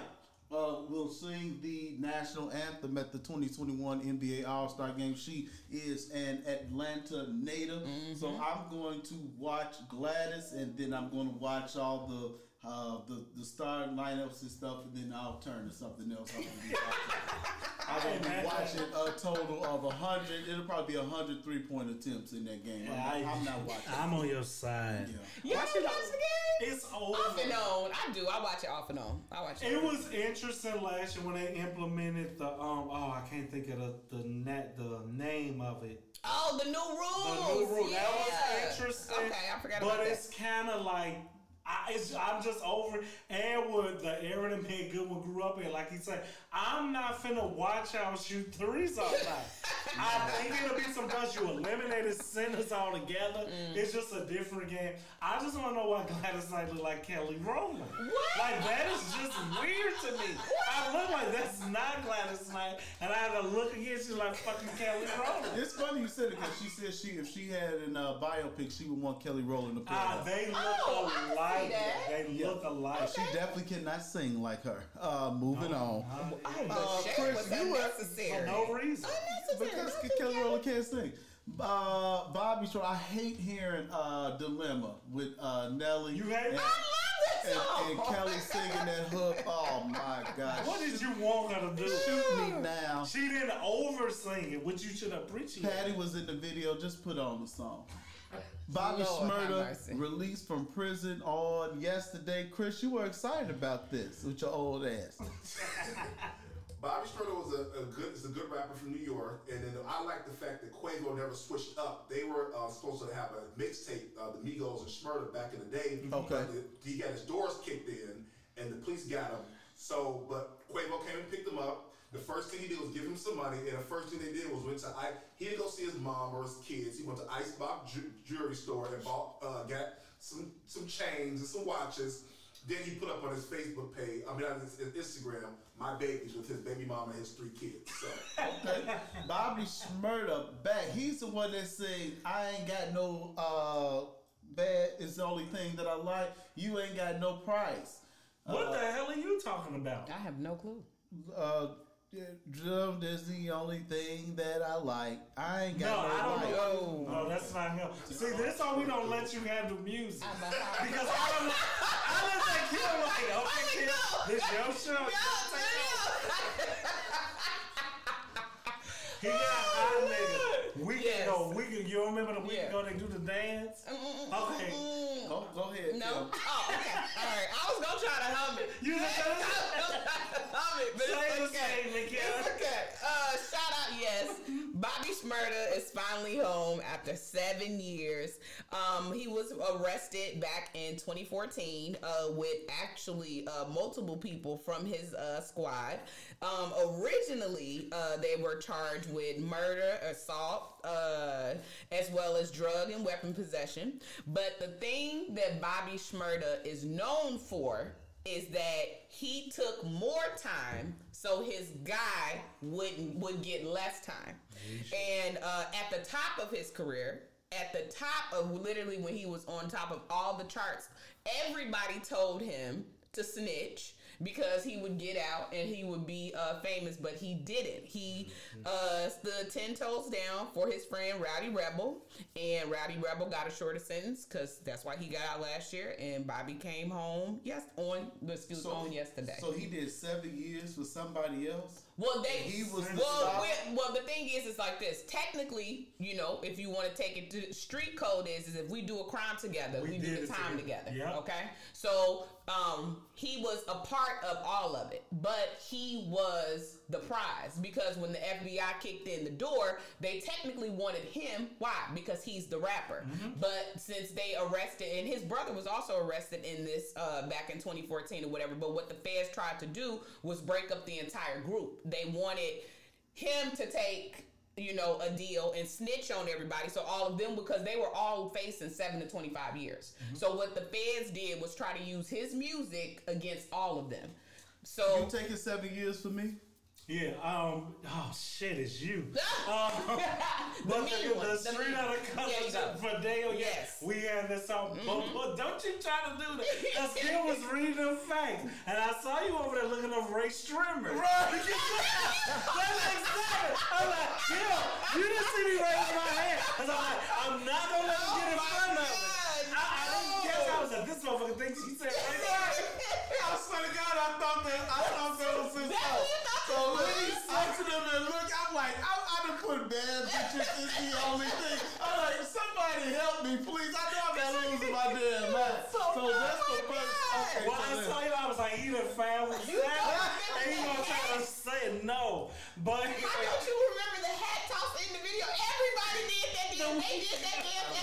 uh, will sing the national anthem at the 2021 NBA All Star Game. She is an Atlanta native, so I'm going to watch Gladys, and then I'm going to watch all the. Uh, the the starting lineups and stuff, and then I'll turn to something else. I'm gonna be [LAUGHS] watching. I'm be watching a total of a hundred. It'll probably be a hundred three point attempts in that game. I'm, not, I'm not watching. I'm on your side. yeah. Y'all watch the game? It's over. Off and on. I do. I watch it off and on. I watch it. It was interesting last year when they implemented the um oh I can't think of the the net the name of it. Oh, the new rules. The new rule Yeah. that was interesting. Okay, I forgot but about that. it's kind of like. I, I'm just over and with the era that me and Goodwin grew up in, like he said, I'm not finna watch y'all shoot threes all night. [LAUGHS] I think it'll be some times you eliminated centers altogether. Mm. It's just a different game. I just want to know why Gladys Knight look like Kelly Rowland. What? Like that is just weird to me. I look like that's not Gladys Knight, and I had to look again. She's like fucking Kelly Rowland. It's funny you said it because she said she if she had an uh, biopic, she would want Kelly Rowland to play. Ah, her. they look Oh, alike. see that. They look alike. She definitely cannot sing like her. Uh, moving on. Oh, the Uh, shade Chris, was you were- unnecessary. For no reason. Unnecessary. Because Nothing Kelly yet. Rowland can't sing. Uh, Bobby Shore, I hate hearing uh, Dilemma with uh, Nelly. You hate and- it? I love that song. And, and Kelly singing that hook. Oh my gosh. What did you want her to do? Shoot me now. She didn't over sing it, which you should appreciate. Patti was in the video. Just put on the song. Bobby Lord have released from prison on yesterday. Chris, you were excited about this with your old ass. [LAUGHS] Bobby Shmurda was a, a good is a good rapper from New York, and then I like the fact that Quavo never switched up. They were uh, supposed to have a mixtape, uh, the Migos and Shmurda back in the day. Okay. but the- he got his doors kicked in, and the police got him. So, but Quavo came and picked him up. The first thing he did was give him some money, and the first thing they did was went to I. He didn't go see his mom or his kids. He went to Icebox Ju- Jewelry Store and bought uh, got some some chains and some watches. Then he put up on his Facebook page, I mean on his, his Instagram, my babies with his baby mama and his three kids. So [LAUGHS] Okay. Bobby Shmurda back. He's the one that said, I ain't got no uh bad it's the only thing that I like. You ain't got no price. What the hell are you talking about? I have no clue. Uh yeah, drum is the only thing that I like. I ain't got No, got I no, don't life. know. No, that's not him. See, this why we don't let you handle music. I'm a Because I don't I look like him like, okay, kid, this your show. He got hot oh, nigga. We Yes. can go. We can. You remember the week Yeah. ago they do the dance? Mm, mm, mm, okay. Go, go ahead. No. Kim. Oh, okay. All right. I was gonna try to hum it. You just Shmurda is finally home after seven years. Um, he was arrested back in 2014 uh, with actually uh, multiple people from his uh, squad. Um, originally, uh, they were charged with murder, assault, uh, as well as drug and weapon possession. But the thing that Bobby Shmurda is known for is that he took more time so his guy wouldn't would get less time. And uh, at the top of his career, at the top of literally when he was on top of all the charts, everybody told him to snitch because he would get out and he would be uh, famous, but he didn't. He uh, stood ten toes down for his friend Rowdy Rebel, and Rowdy Rebel got a shorter sentence because that's why he got out last year. And Bobby came home yes on the excuse on yesterday. So he did seven years with somebody else. Well, they He was well, well. The thing is, it's like this. Technically, you know, if you want to take it to street code, is is if we do a crime together, we, We do the time together. together. Yep. Okay, so um, he was a part of all of it, but he was the prize because when the FBI kicked in the door, they technically wanted him. Why? Because he's the rapper. But since they arrested, and his brother was also arrested in this uh, back in 2014 or whatever. But what the feds tried to do was break up the entire group. They wanted him to take you know a deal and snitch on everybody. So all of them because they were all facing 7 to 25 years. Mm-hmm. So what the feds did was try to use his music against all of them. So You taking seven years for me? Yeah. Um. Oh shit, it's you. [LAUGHS] the Um, but mean the, one, the the street of the you go. for Dale. Yes. Mm-hmm. We had this song. But, but don't you try to do that. Because Kim [LAUGHS] was reading them facts. And I saw you over there looking up Ray Strimmer. Right. [LAUGHS] That's exactly. I'm like, Kim, you didn't see me raise my hand. Because I'm like, I'm not to let him get in Oh, front my of it. I, I didn't guess. I was like, this motherfucker thinks she said right swear to God, I thought that I thought that was his That's fault. what you thought So it when he was. said to them and look, I'm like, I, I done put bad pictures. It's the only thing. I'm like, somebody help me, please. I know I'm not losing my damn [LAUGHS] mind. So, So- that's oh the first. God. Okay, Well, I so saw then- you. I was like, he done found with You that, don't and he gonna try to say no, but How don't you remember the hat toss in the video? Everybody did that. Did. They did that dance [LAUGHS]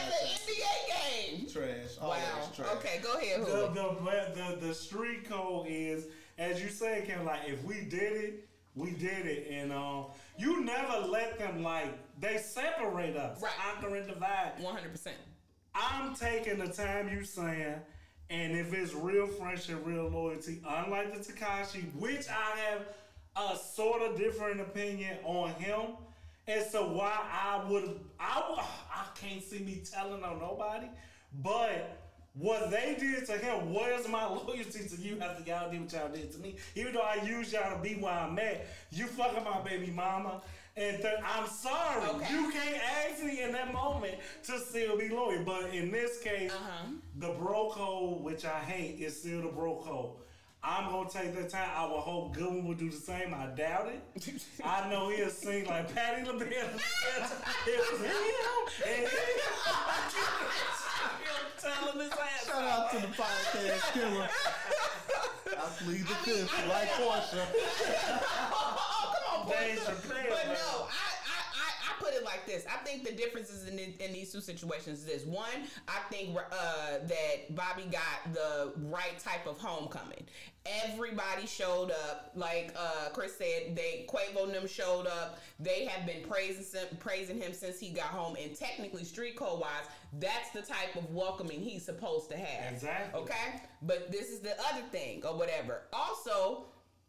Okay, go ahead. the, the the the street code is, as you said, Kim. Like if we did it, we did it, and um, you never let them like they separate us, Right. conquer and divide. One hundred percent. I'm taking the time you saying, and if it's real friendship, real loyalty, unlike the Tekashi, which I have a sort of different opinion on him, as to why I would, I would, I can't see me telling on nobody, but. What they did to him, where's my loyalty to you after y'all did what y'all did to me? Even though I used y'all to be where I'm at, you fucking my baby mama, And th- I'm sorry, Okay. you can't ask me in that moment to still be loyal. But in this case, Uh-huh. the bro code, which I hate, is still the bro code. I'm gonna take that time. I will hope Goodwin will do the same. I doubt it. [LAUGHS] I know he'll sing like Patti LaBelle. [LAUGHS] it was him. And telling his ass Shout out to the podcast killer. I plead the fifth, like Portia. [LAUGHS] oh, come on, Portia. But no, I, like this. I think the differences in, in these two situations is this. One, I think uh, that Bobby got the right type of homecoming. Everybody showed up, like uh, Chris said. They Quavo and them showed up. They have been praising him, praising him since he got home. And technically, street code wise, that's the type of welcoming he's supposed to have. Exactly. Okay, but this is the other thing or whatever. Also,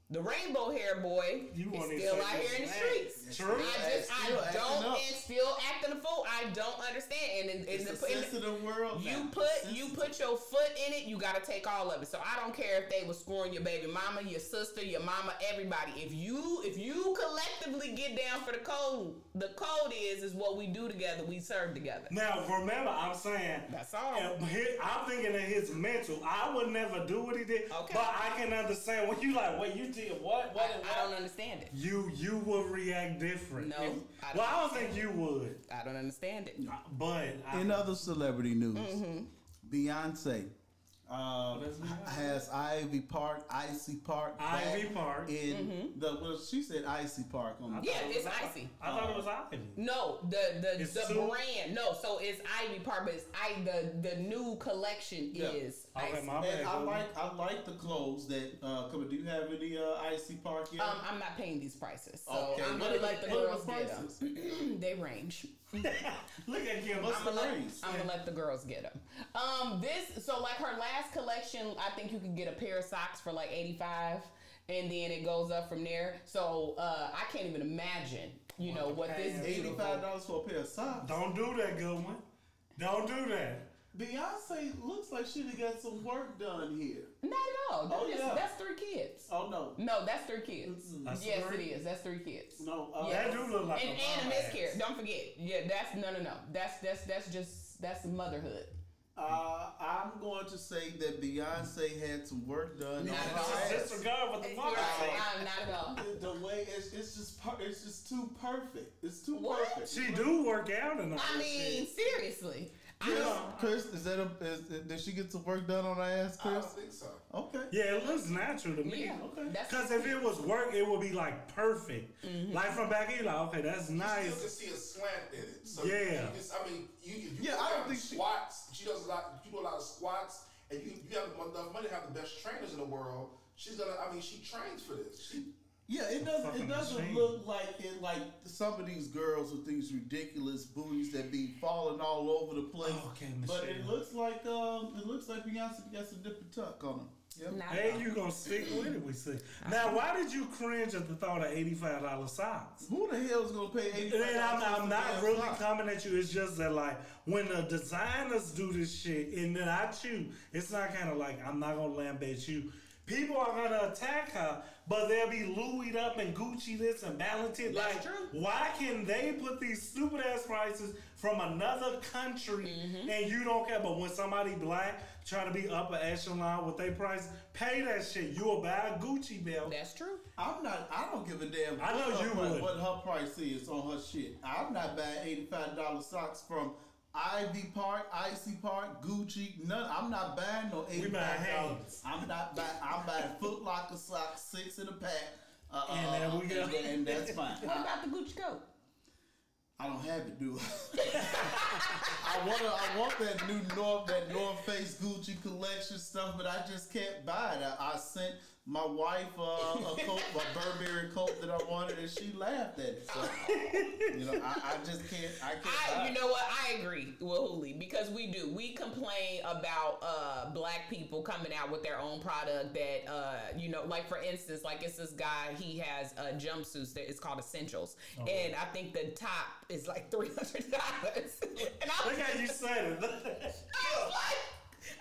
the rainbow hair boy You is still out here in the streets. True. I just I don't and still acting a fool. I don't understand. And in, in It's the, in the- sensitive world. you now. put Sensitive. you put your foot in it, you gotta take all of it. So I don't care if they were scoring your baby mama, your sister, your mama, everybody. If you if you collectively get down for the code, the code is is what we do together, we serve together. Now, remember, I'm saying That's all. and hi- I'm thinking of his mental. I would never do what he did, Okay. but I can understand when you like, wait, you did what? What? I, and I don't understand it. You you would react different. No, If- I don't well, I don't think you would, I don't understand it. but I, In other celebrity news, Mm-hmm. Beyonce uh, That's Beyonce. has Ivy Park, Icy Park, Ivy Park. in the well, she said Icy Park on the Mm-hmm. Yeah, it's was I- icy. I thought it was Ivy. No, the the It's the two? brand. No, so it's Ivy Park, but it's I the the new collection Yeah. is Okay, Icy. my bad. And I like I like the clothes that uh come. Do you have any uh Icy Park yet? Um, I'm not paying these prices, so Okay, I'm what gonna let the- the what girls the get them. [CLEARS THROAT] they range. [LAUGHS] Look at Kim. What's I'm the gonna, let, range? I'm gonna let the girls get them. Um, this so like her last collection, I think you could get a pair of socks for like 85, and then it goes up from there. So uh, I can't even imagine, you know, what this Eighty-five Eighty beautiful. five dollars for a pair of socks. Don't do that, good one. Don't do that. Beyonce looks like she done got some work done here. Not at all. That Oh, is- yeah. That's three kids. Oh no, No, that's three kids. That's yes, three? it is. That's three kids. no. Uh, Yeah. That do look like and, a and a miscarriage. ass. Don't forget. Yeah, that's no, no, no. That's that's that's just that's motherhood. Uh, I'm going to say that Beyonce had some work done Not on at her all. Just ass. disregard what the You're fuck I right. said. I'm not at all. The- The way it's, it's just per, it's just too perfect. It's too What? perfect. She do work out and all I mean, shit. seriously. I Chris. Chris, is that a is, did she get some work done on her ass, I Chris? don't think so. Okay. Yeah, it looks natural to me. Yeah, okay. Because if it was work, it would be like perfect. Mm-hmm. Like from back here, like okay, that's You still can see a slant in it. So Yeah. You just, I mean, you, if you Yeah, I don't down think she- squats. She does a lot. You do a lot of squats, and you you have enough money to have the best trainers in the world. She's gonna. I mean, she trains for this. She, Yeah, it doesn't. It doesn't machine. look like it. Like some of these girls with these ridiculous booties that be falling all over the place. Oh, okay, but it looks like um, it looks like Beyonce got some different tuck on them. Yep. Not Hey, all. you gonna stick with it? We see. Now, why did you cringe at the thought of eighty-five dollars socks? Who the hell is gonna pay eighty And I'm, I'm not really coming at you. It's just that like when the designers do this shit, and then I choose, it's not kind of like I'm not gonna lambaste you. People are gonna attack her, but they'll be Louis up and Gucci this and Balenciaga. That's Like, true. why can they put these stupid ass prices from another country Mm-hmm. and you don't care? But when somebody black try to be upper echelon with their price, pay that shit. You'll buy a Gucci belt. That's true. I'm not. I don't give a damn. I know you price- would. What her price is on her shit. I'm not buying eighty five dollars socks from Ivy Park, Icy Park, Gucci. None. I'm not buying no eighty buying five dollars. I'm not buying. I'm buying Foot Locker socks, six in a pack. Uh, And there we go. And, and that's fine. What about the Gucci coat? I don't have it, do I? [LAUGHS] I want I want that new North that North Face Gucci collection stuff, but I just can't buy it. I, I sent my wife uh, a coat, a Burberry coat that I wanted, and she laughed at it. So you know, I, I just can't. I can't. buy I, you know what? I agree with Hooli because we do. We complain about uh, black people coming out with their own product that, uh, you know, like for instance, like it's this guy. He has uh, jumpsuits that it's called Essentials, and I think the top is like three hundred dollars. [LAUGHS] and I was, Look how you said it. [LAUGHS] I was like,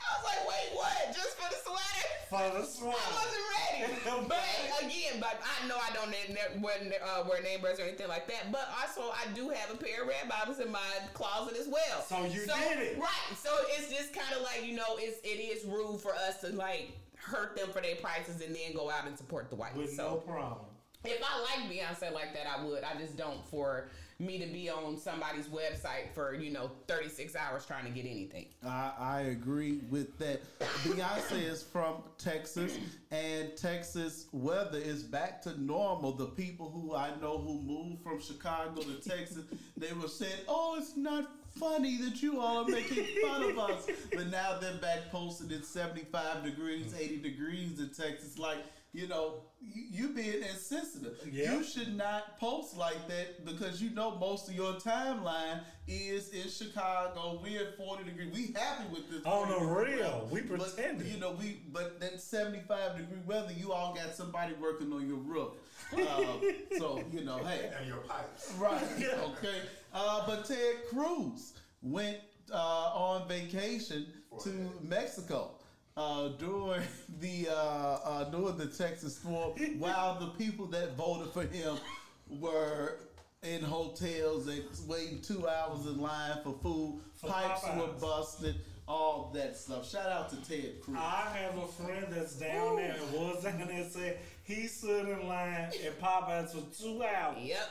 I was like, wait, what? Just for the sweater? For the sweater. I wasn't ready. [LAUGHS] but again, but I know I don't ne- wear, uh, wear name brands or anything like that. But also, I do have a pair of red bottoms in my closet as well. So you did it. right? So it's just kind of like you know, it's it is rude for us to like hurt them for their prices and then go out and support the white. With so no problem. if I like Beyonce like that, I would. I just don't for me to be on somebody's website for you know 36 hours trying to get anything. I, I agree with that. Beyonce is from Texas, and Texas weather is back to normal. The people who I know who moved from Chicago to Texas, they were saying, "Oh, it's not funny that you all are making fun of us," but now they're back posted at 75 degrees, 80 degrees in Texas. Like you know, you, you being insensitive. Yeah. You should not post like that because you know most of your timeline is in Chicago. We're at 40 degrees. We happy with this. On the 40 degree real, weather. we But, pretending. you know, we but that 75 degree weather, you all got somebody working on your roof. Uh, [LAUGHS] so, you know, hey. And your pipes. Right. [LAUGHS] Okay. Uh, but Ted Cruz went uh, on vacation to Mexico uh, during [LAUGHS] the uh, uh, during the Texas storm, while the people that voted for him were in hotels and waiting two hours in line for food. For Pipes were busted. All that stuff. Shout out to Ted Cruz. I have a friend that's down there and was down there and said he stood in line at Popeyes for two hours. Yep.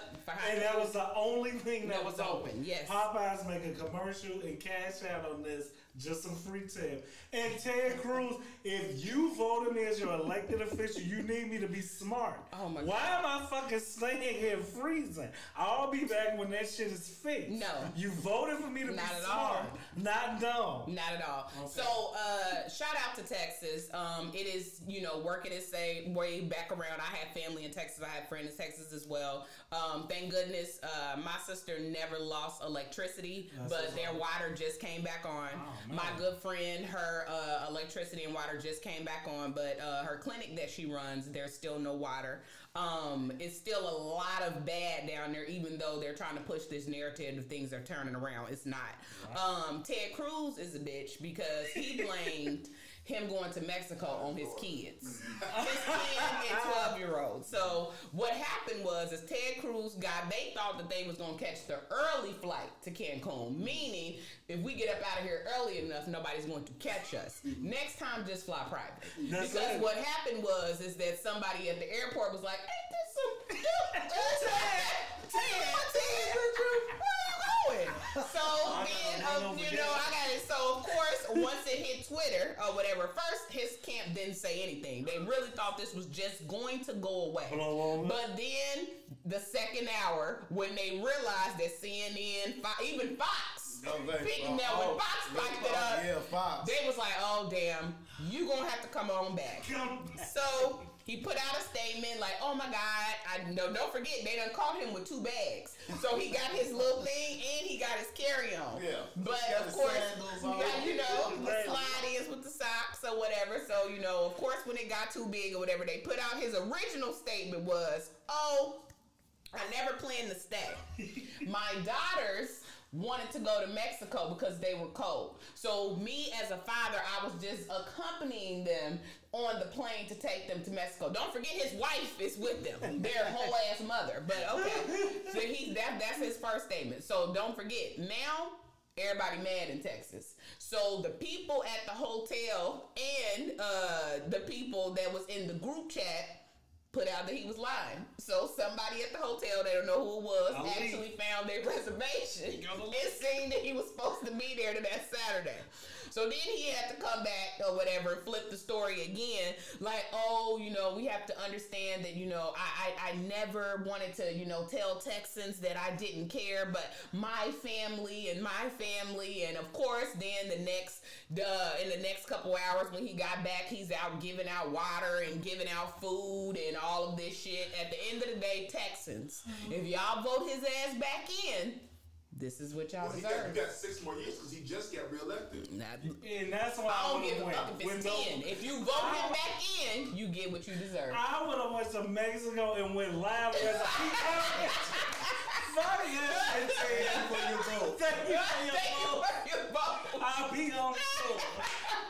And that was the only thing that, That was was open. open, yes. Popeyes make a commercial and cash out on this, just some free tip. And Ted Cruz, if you voted me as your elected official, you need me to be smart. Oh my Why God. am I fucking staying here freezing? I'll be back when that shit is fixed. No. You voted for me to Not be at smart, all. not dumb. Not at all. Okay. So, uh, shout out to Texas. Um, it is, you know, working its say way back around. I have family in Texas. I have friends in Texas as well. Um, thank goodness, uh, my sister never lost electricity, That's but their water just came back on. Oh, my good friend, her uh, electricity and water just came back on, but uh, her clinic that she runs, there's still no water. Um, it's still a lot of bad down there, even though they're trying to push this narrative of things are turning around. It's not. Um, Ted Cruz is a bitch because he blamed him going to Mexico on his kids, his 10 and 12 year olds. So what happened was, is Ted Cruz got, they thought that they was going to catch the early flight to Cancun, meaning if we get up out of here early enough, nobody's going to catch us. Next time, just fly private. That's because it. what happened was, is that somebody at the airport was like, ain't this some, Ted, Ted, you going? So then, um, you know. I got it. So of course, once it hit Twitter or whatever, first his camp didn't say anything. They really thought this was just going to go away. But then the second hour, when they realized that CNN, Fo- even Fox, Okay. picking that when Fox spiked it up, Yeah, Fox. they was like, "Oh damn, you gonna have to come on back." So he put out a statement like, "Oh my God, I no, don't forget they done caught him with two bags. So he got his little thing and he got his carry on. Yeah. but of course, you got you know the Right. slide-ins with the socks or whatever. So you know, of course, when it got too big or whatever, they put out his original statement was, "Oh." I never planned to stay. [LAUGHS] My daughters wanted to go to Mexico because they were cold. So me as a father, I was just accompanying them on the plane to take them to Mexico. Don't forget his wife is with them. Their whole ass mother. But okay. So he that that's his first statement. So don't forget. Now Everybody mad in Texas. So the people at the hotel and uh, the people that was in the group chat put out that he was lying. So somebody at the hotel, they don't know who it was, Ali. actually found their reservation and seen that he was supposed to be there to that Saturday. So then he had to come back or whatever and flip the story again, like, oh, you know, we have to understand that, you know, I, I, I never wanted to, you know, tell Texans that I didn't care, but my family and my family, and of course, then the next, the in the next couple hours when he got back, he's out giving out water and giving out food and all of this shit. At the end of the day, Texans, mm-hmm. if y'all vote his ass back in, this is what y'all Well, he got, deserve. he got six more years because he just got reelected. Not- And that's why I I, don't would give a fuck if it's With 10. If you vote him back in, you get what you deserve. I would have went to Mexico and went live as a Fuck yes, and Thank you for your vote. Thank you for your Thank you vote. for your vote. I'll be on the show.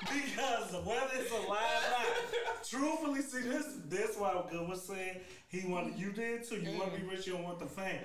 because whether it's a lie or not, truthfully, see this. This why good was saying he wanted. You did too. You want to be mm. rich. You don't want the fame.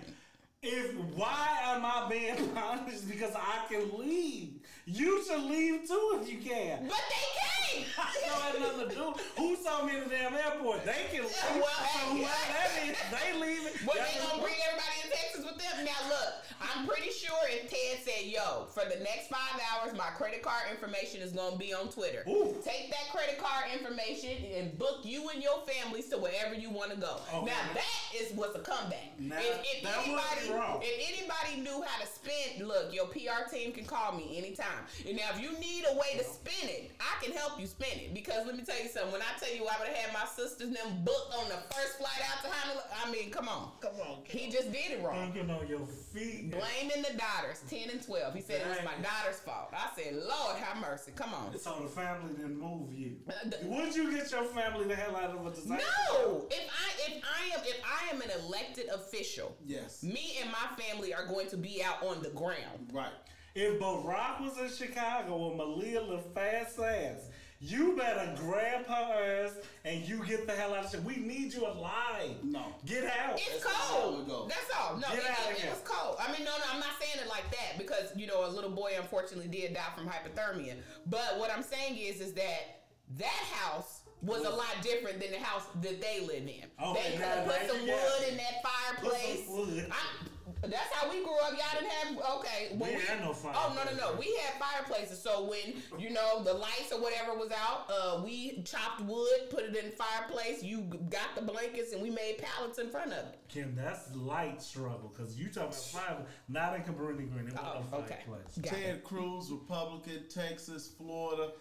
If why am I being [LAUGHS] punished? Because I can leave. You should leave too if you can. But they can't. [LAUGHS] Had nothing to do. Who saw me in the damn airport? They can leave. Well, so hey, that is, they leaving. But That's they gonna bring everybody in Texas with them. Now look, I'm pretty sure if Ted said, "Yo, for the next five hours, my credit card information is gonna be on Twitter. Ooh. Take that credit card information and book you and your families to wherever you want to go." Okay. Now that is what's a comeback. Now, if if anybody, wrong. if anybody knew how to spend, look, your PR team can call me anytime. And now if you need a way to spin it, I can help you spin it. Because let me tell you something. When I tell you I would have had my sisters and them booked on the first flight out to Honolulu, I mean, come on, come on. He just did it wrong. Thinking on your feet. Blaming the daughters, 10 and 12. He said it was my daughter's fault. I said, Lord have mercy. Come on. So the family didn't move you. Uh, the- Would you get your family the hell out of a disaster? No! If I if I am if I am an elected official, Yes. me and my family are going to be out on the ground. Right. If Barack was in Chicago and Malia fast ass, you better grab her ass and you get the hell out of shit. We need you alive. No. Get out. It's That's cold. goes. That's all. No, Get it, outta it, it here. was cold. I mean, no, no, I'm not saying it like that because you know a little boy unfortunately did die from hypothermia. But what I'm saying is, is that that house was a lot different than the house that they live in. Okay, they could now- have put some wood it. in that Put some fireplace. wood. I, that's how we grew up. Y'all didn't have okay. when We had no fire. Oh no no no. We had fireplaces. So when you know the lights or whatever was out, uh, we chopped wood, put it in fireplace. You got the blankets, and we made pallets in front of it. Kim, that's light struggle because you talking about fire, not in Cabrini Green. It was Oh, no okay. fireplace. Got it. Ted Cruz, Republican, Texas, Florida.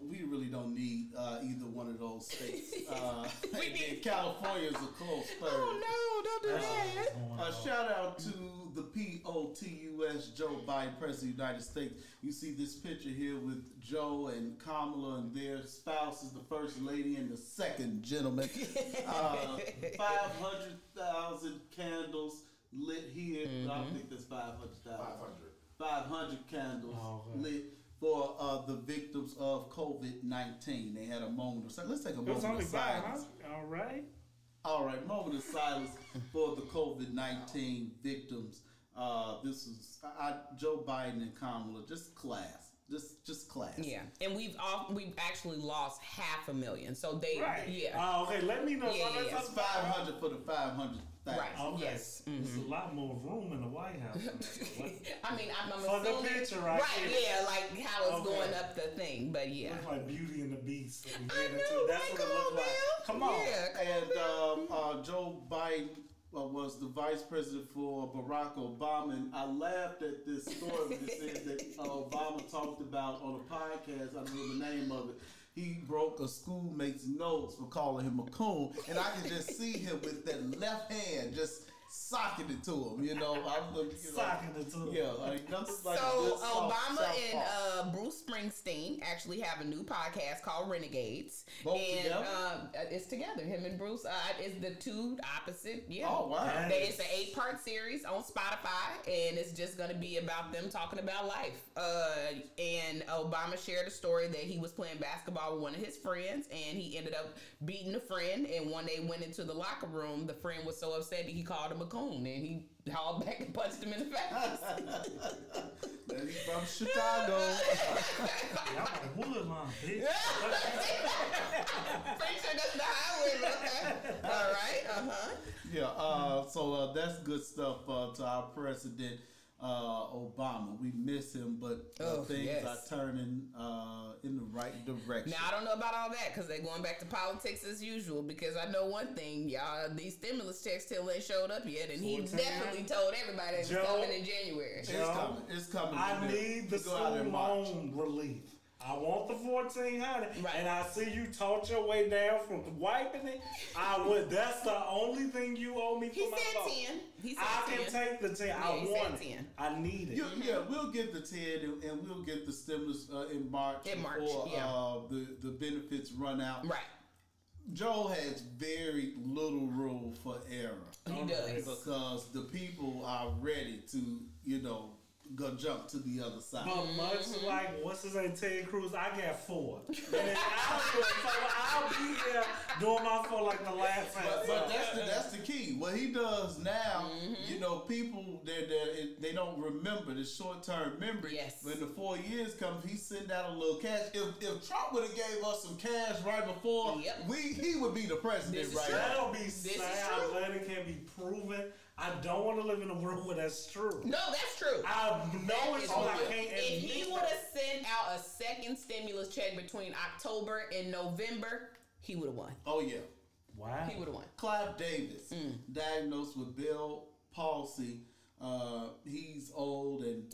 We really don't need uh, either one of those states. [LAUGHS] Uh, We need- California is a close third. Oh no! Don't do That's that. what's A shout out to the POTUS Joe Biden, President of the United States. You see this picture here with Joe and Kamala and their spouses, the first lady and the second gentleman. [LAUGHS] Uh, 500,000 candles lit here. I think that's 500,000. 500. 500 candles Oh, okay. lit for uh, the victims of COVID 19. They had a moment of silence. Let's take a moment only of five, silence. huh? All right. All right, moment of silence for the COVID 19 victims. Uh, this is I, I- Joe Biden and Kamala, just class. Just, just class. Yeah, and we've all we've actually lost half a million. So they, Right. yeah, Oh, okay. Let me know. Yeah, So let's yeah, It's 500 for the 500,000. right. Okay. Yes. There's mhm. a lot more room in the White House. than there. [LAUGHS] What? I mean, I'm, I'm For the picture right right? here. Yeah, like how it's Okay. going up the thing, but yeah. Looks like Beauty and the Beast. that we I get know, That's right? what Come it on, looks like. Come on. Yeah. And um, uh, Joe Biden uh, was the vice president for Barack Obama. And I laughed at this story that that uh, Obama talked about on a podcast. I don't know the name of it. He broke a schoolmate's nose for calling him a coon, and I can just see him with that left hand just socking it to him. You know, I'm you know, Socking it to him. Yeah, like that's like so soft Obama southpaw. and uh, Bruce Springsteen actually have a new podcast called Renegades, Both and together? Uh, it's together. Him and Bruce. Uh, it's the two opposite. Yeah. Oh wow! Yeah. They- It's an eight part series on Spotify, and it's just going to be about them talking about life. Uh, and Obama shared a story that he was playing basketball with one of his friends, and he ended up beating a friend. And when they went into the locker room, the friend was so upset that he called him a coon, and he hauled back and punched him in the face. That he's from Chicago. Y'all like Woodlawn, bitch. [LAUGHS] Pretty sure that's the highway, but okay. All right. Uh huh. Yeah, uh, so uh, that's good stuff uh, to our president uh, Obama. We miss him, but uh, Oh, things yes. are turning uh, in the right direction. Now I don't know about all that because they're going back to politics as usual. Because I know one thing, y'all, these stimulus checks still ain't showed up yet, and he definitely told everybody it was coming in January. it's coming. It's coming. I need the go out in student March. loan relief. I want the fourteen hundred, Right. and I see you taught your way down from wiping it. I would. That's the only thing you owe me for He my said loan. ten. He said I ten. can take the ten. Yeah, I want it. 10. I need it. You, yeah, we'll get the ten, and, and we'll get the stimulus uh, in March. In March, before, yeah. uh, the the benefits run out. Right. Joe has very little room for error He does. because the people are ready to, you know, gonna jump to the other side. But much like what's his name, Ted Cruz, I got four. And then I'll, do it. So I'll be here doing my four like the last But, but that's the that's the key. What he does now, mm-hmm. you know, people they they they don't remember the short term memory. Yes. When the four years comes, he send out a little cash. If if Trump would have gave us some cash right before, Yep. we he would be the president This right true. now. That'll be This is sad. true. I'm glad it can be proven. I don't want to live in a world where that's true. No, that's true. I know it's That what I is can't true. If he would have sent out a second stimulus check between October and November, he would have won. Oh yeah. Wow. He would have won. Clive Davis, Mm. diagnosed with Bell palsy. Uh, he's old and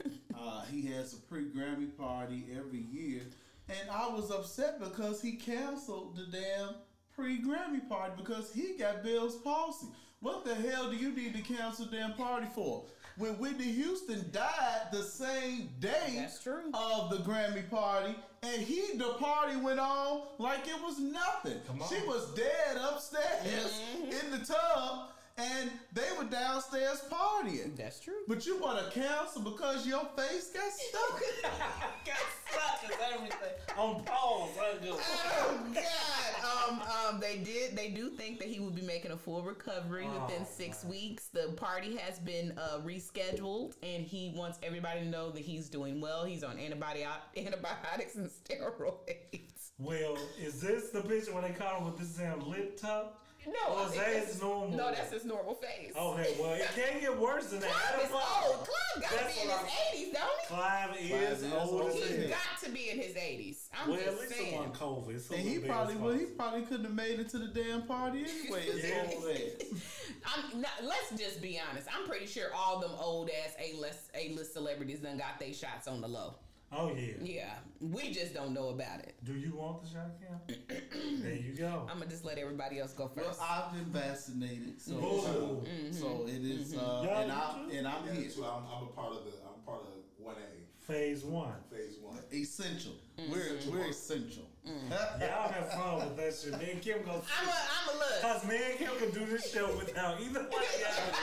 [LAUGHS] uh, he has a pre Grammy party every year. And I was upset because he canceled the damn pre Grammy party because he got Bell's palsy. What the hell do you need to cancel the damn party for? When Whitney Houston died the same day of the Grammy party, and he the party went on like it was nothing. Come on. She was dead upstairs mm-hmm. in the tub, and they were downstairs partying. That's true. But you want to cancel because your face got stuck. [LAUGHS] got stuck and everything. On pause. I just. Oh God! Um, um, they did. They do think that he will be making a full recovery within Oh, six weeks. The party has been uh, rescheduled, and he wants everybody to know that he's doing well. He's on antibiotic antibiotics and steroids. Well, is this the picture when they caught him with this damn lip tuck? No, Or I is that's- his normal? No, that's his normal face. Okay, well, it can't get worse than that. Clive That's is old. Clive got to be in what his I'm- eighties, don't Clive Clive is is old old as as he? hell. He's hell. got to be in his eighties. I'm Well, at just least saying. it COVID. So And he probably his well, he probably couldn't have made it to the damn party anyway. His Yeah. old ass. [LAUGHS] I'm not, let's just be honest. I'm pretty sure all them old ass A list A list celebrities done got their shots on the low. Oh yeah. Yeah, we just don't know about it. Do you want the shot, Cam? [CLEARS THROAT] there you go. I'm gonna just let everybody else go Well, first. I've been vaccinated, so Ooh. so it is, uh, Yeah, and I'm and I'm Yeah, here. too. I'm, I'm a part of the. I'm part of one A, Phase one. phase one. Essential. Mm-hmm. We're we're essential. [LAUGHS] Y'all have fun with that shit. Me and Kim go. I'm a, I'm a look. Cause me and Kim can do this show without either one of y'all.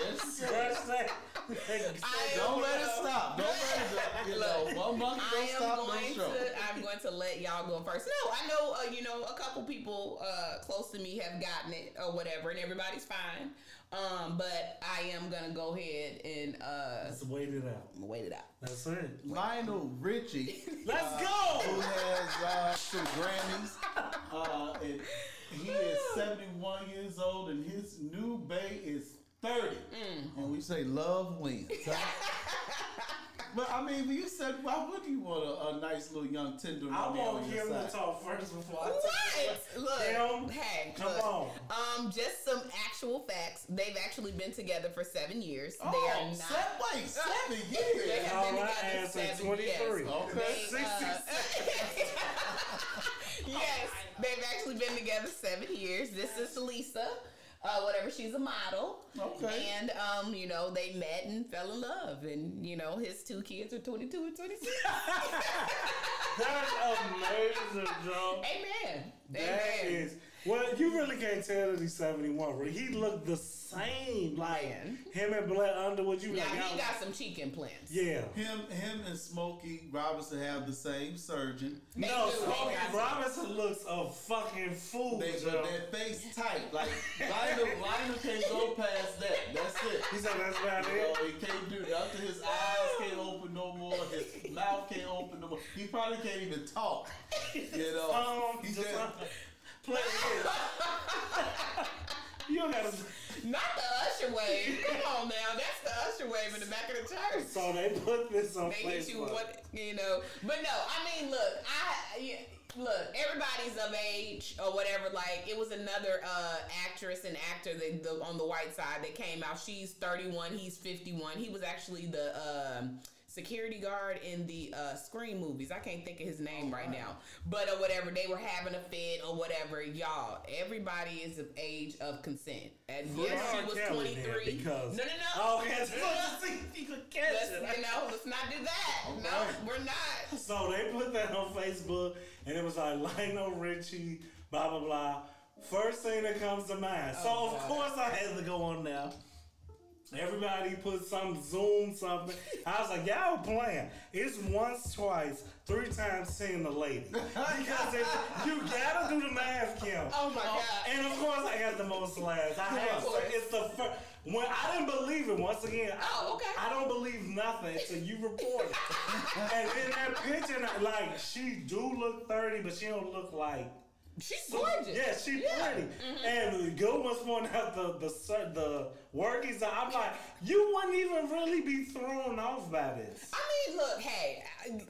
[LAUGHS] Yes, sir. Scratch. I Don't let it stop. Don't let it. You know, one monkey I don't am stop no going show. to. I'm going to let y'all go first. No, I know. Uh, you know, a couple people uh, close to me have gotten it or whatever, and everybody's fine. Um, but I am gonna go ahead and uh, Let's wait it out. wait it out. That's it. Lionel Richie, [LAUGHS] Let's go. who go. has uh, some Grammys, uh, and he is 71 years old, and his new bae is 30. Mm. And we say love wins. [LAUGHS] but I mean, when you said, why would you want a, a nice little young tender I on want your Kim to talk first before I What? talk. Look, Kim, hey, come look. on. Um, just some actual facts. They've actually been together for seven years. they Oh, are not. se- wait, seven [LAUGHS] They years. have been All right, together answer seven 23. years. Okay. They, uh, [LAUGHS] 66. yes, they've actually been together seven years. This is Lisa. Uh, whatever, she's a model. Okay. And um, you know, they met and fell in love, and you know, his two kids are twenty two and twenty six. [LAUGHS] That's amazing, Joe. Amen. That Amen. is well. You really can't tell that he's seventy one. Right? He looked the same, like Man. him and Blair Underwood. You Now like, he y'all- got some cheek implants. yeah. Him, him, and Smokey Robinson have the same surgeon. They No. Smokey They got- Robinson looks a fucking fool. They Joe. their face tight. Like Lionel, Lionel can't go past that. That's it. He said that's about You know, he can't do that. After his eyes can't open no more, his mouth can't open no more. He probably can't even talk. You know, [LAUGHS] Um, he just play it. [LAUGHS] you don't have to. Not the usher wave. Come on now, that's the usher wave in the back of the church. So they put this on They get you what you know, but no. I mean, look, I yeah, look. Everybody's of age or whatever. Like it was another uh, actress and actor that the, on the white side that came out. She's thirty one. He's fifty one. He was actually the. Um, Security guard in the uh, Scream movies. I can't think of his name right now, but or whatever. They were having a fit or whatever. Y'all, everybody is of age of consent. And yes, she was twenty because- no, no, no. Oh, [LAUGHS] yes. You [LAUGHS] could catch it. you know, let's not do that. No, right. we're not. So they put that on Facebook, and it was like Lionel Richie, blah blah blah. First thing that comes to mind. So Oh, of God. course I had to go on now. Everybody put some Zoom something. I was like, y'all playing. It's once, twice, three times seeing the lady. [LAUGHS] Because you gotta do the math, Kim. Oh my God. And of course, I got the most laughs. I have it's the first. When I didn't believe it, once again, I- Oh, okay. I don't believe nothing until you report it. [LAUGHS] and in that picture, like she do look thirty, but she don't look like She's gorgeous. yeah, she's Yeah. pretty. Mm-hmm. And the good ones pointing out the the cer- the workings. I'm like, you wouldn't even really be thrown off by this. I mean, look, hey, I-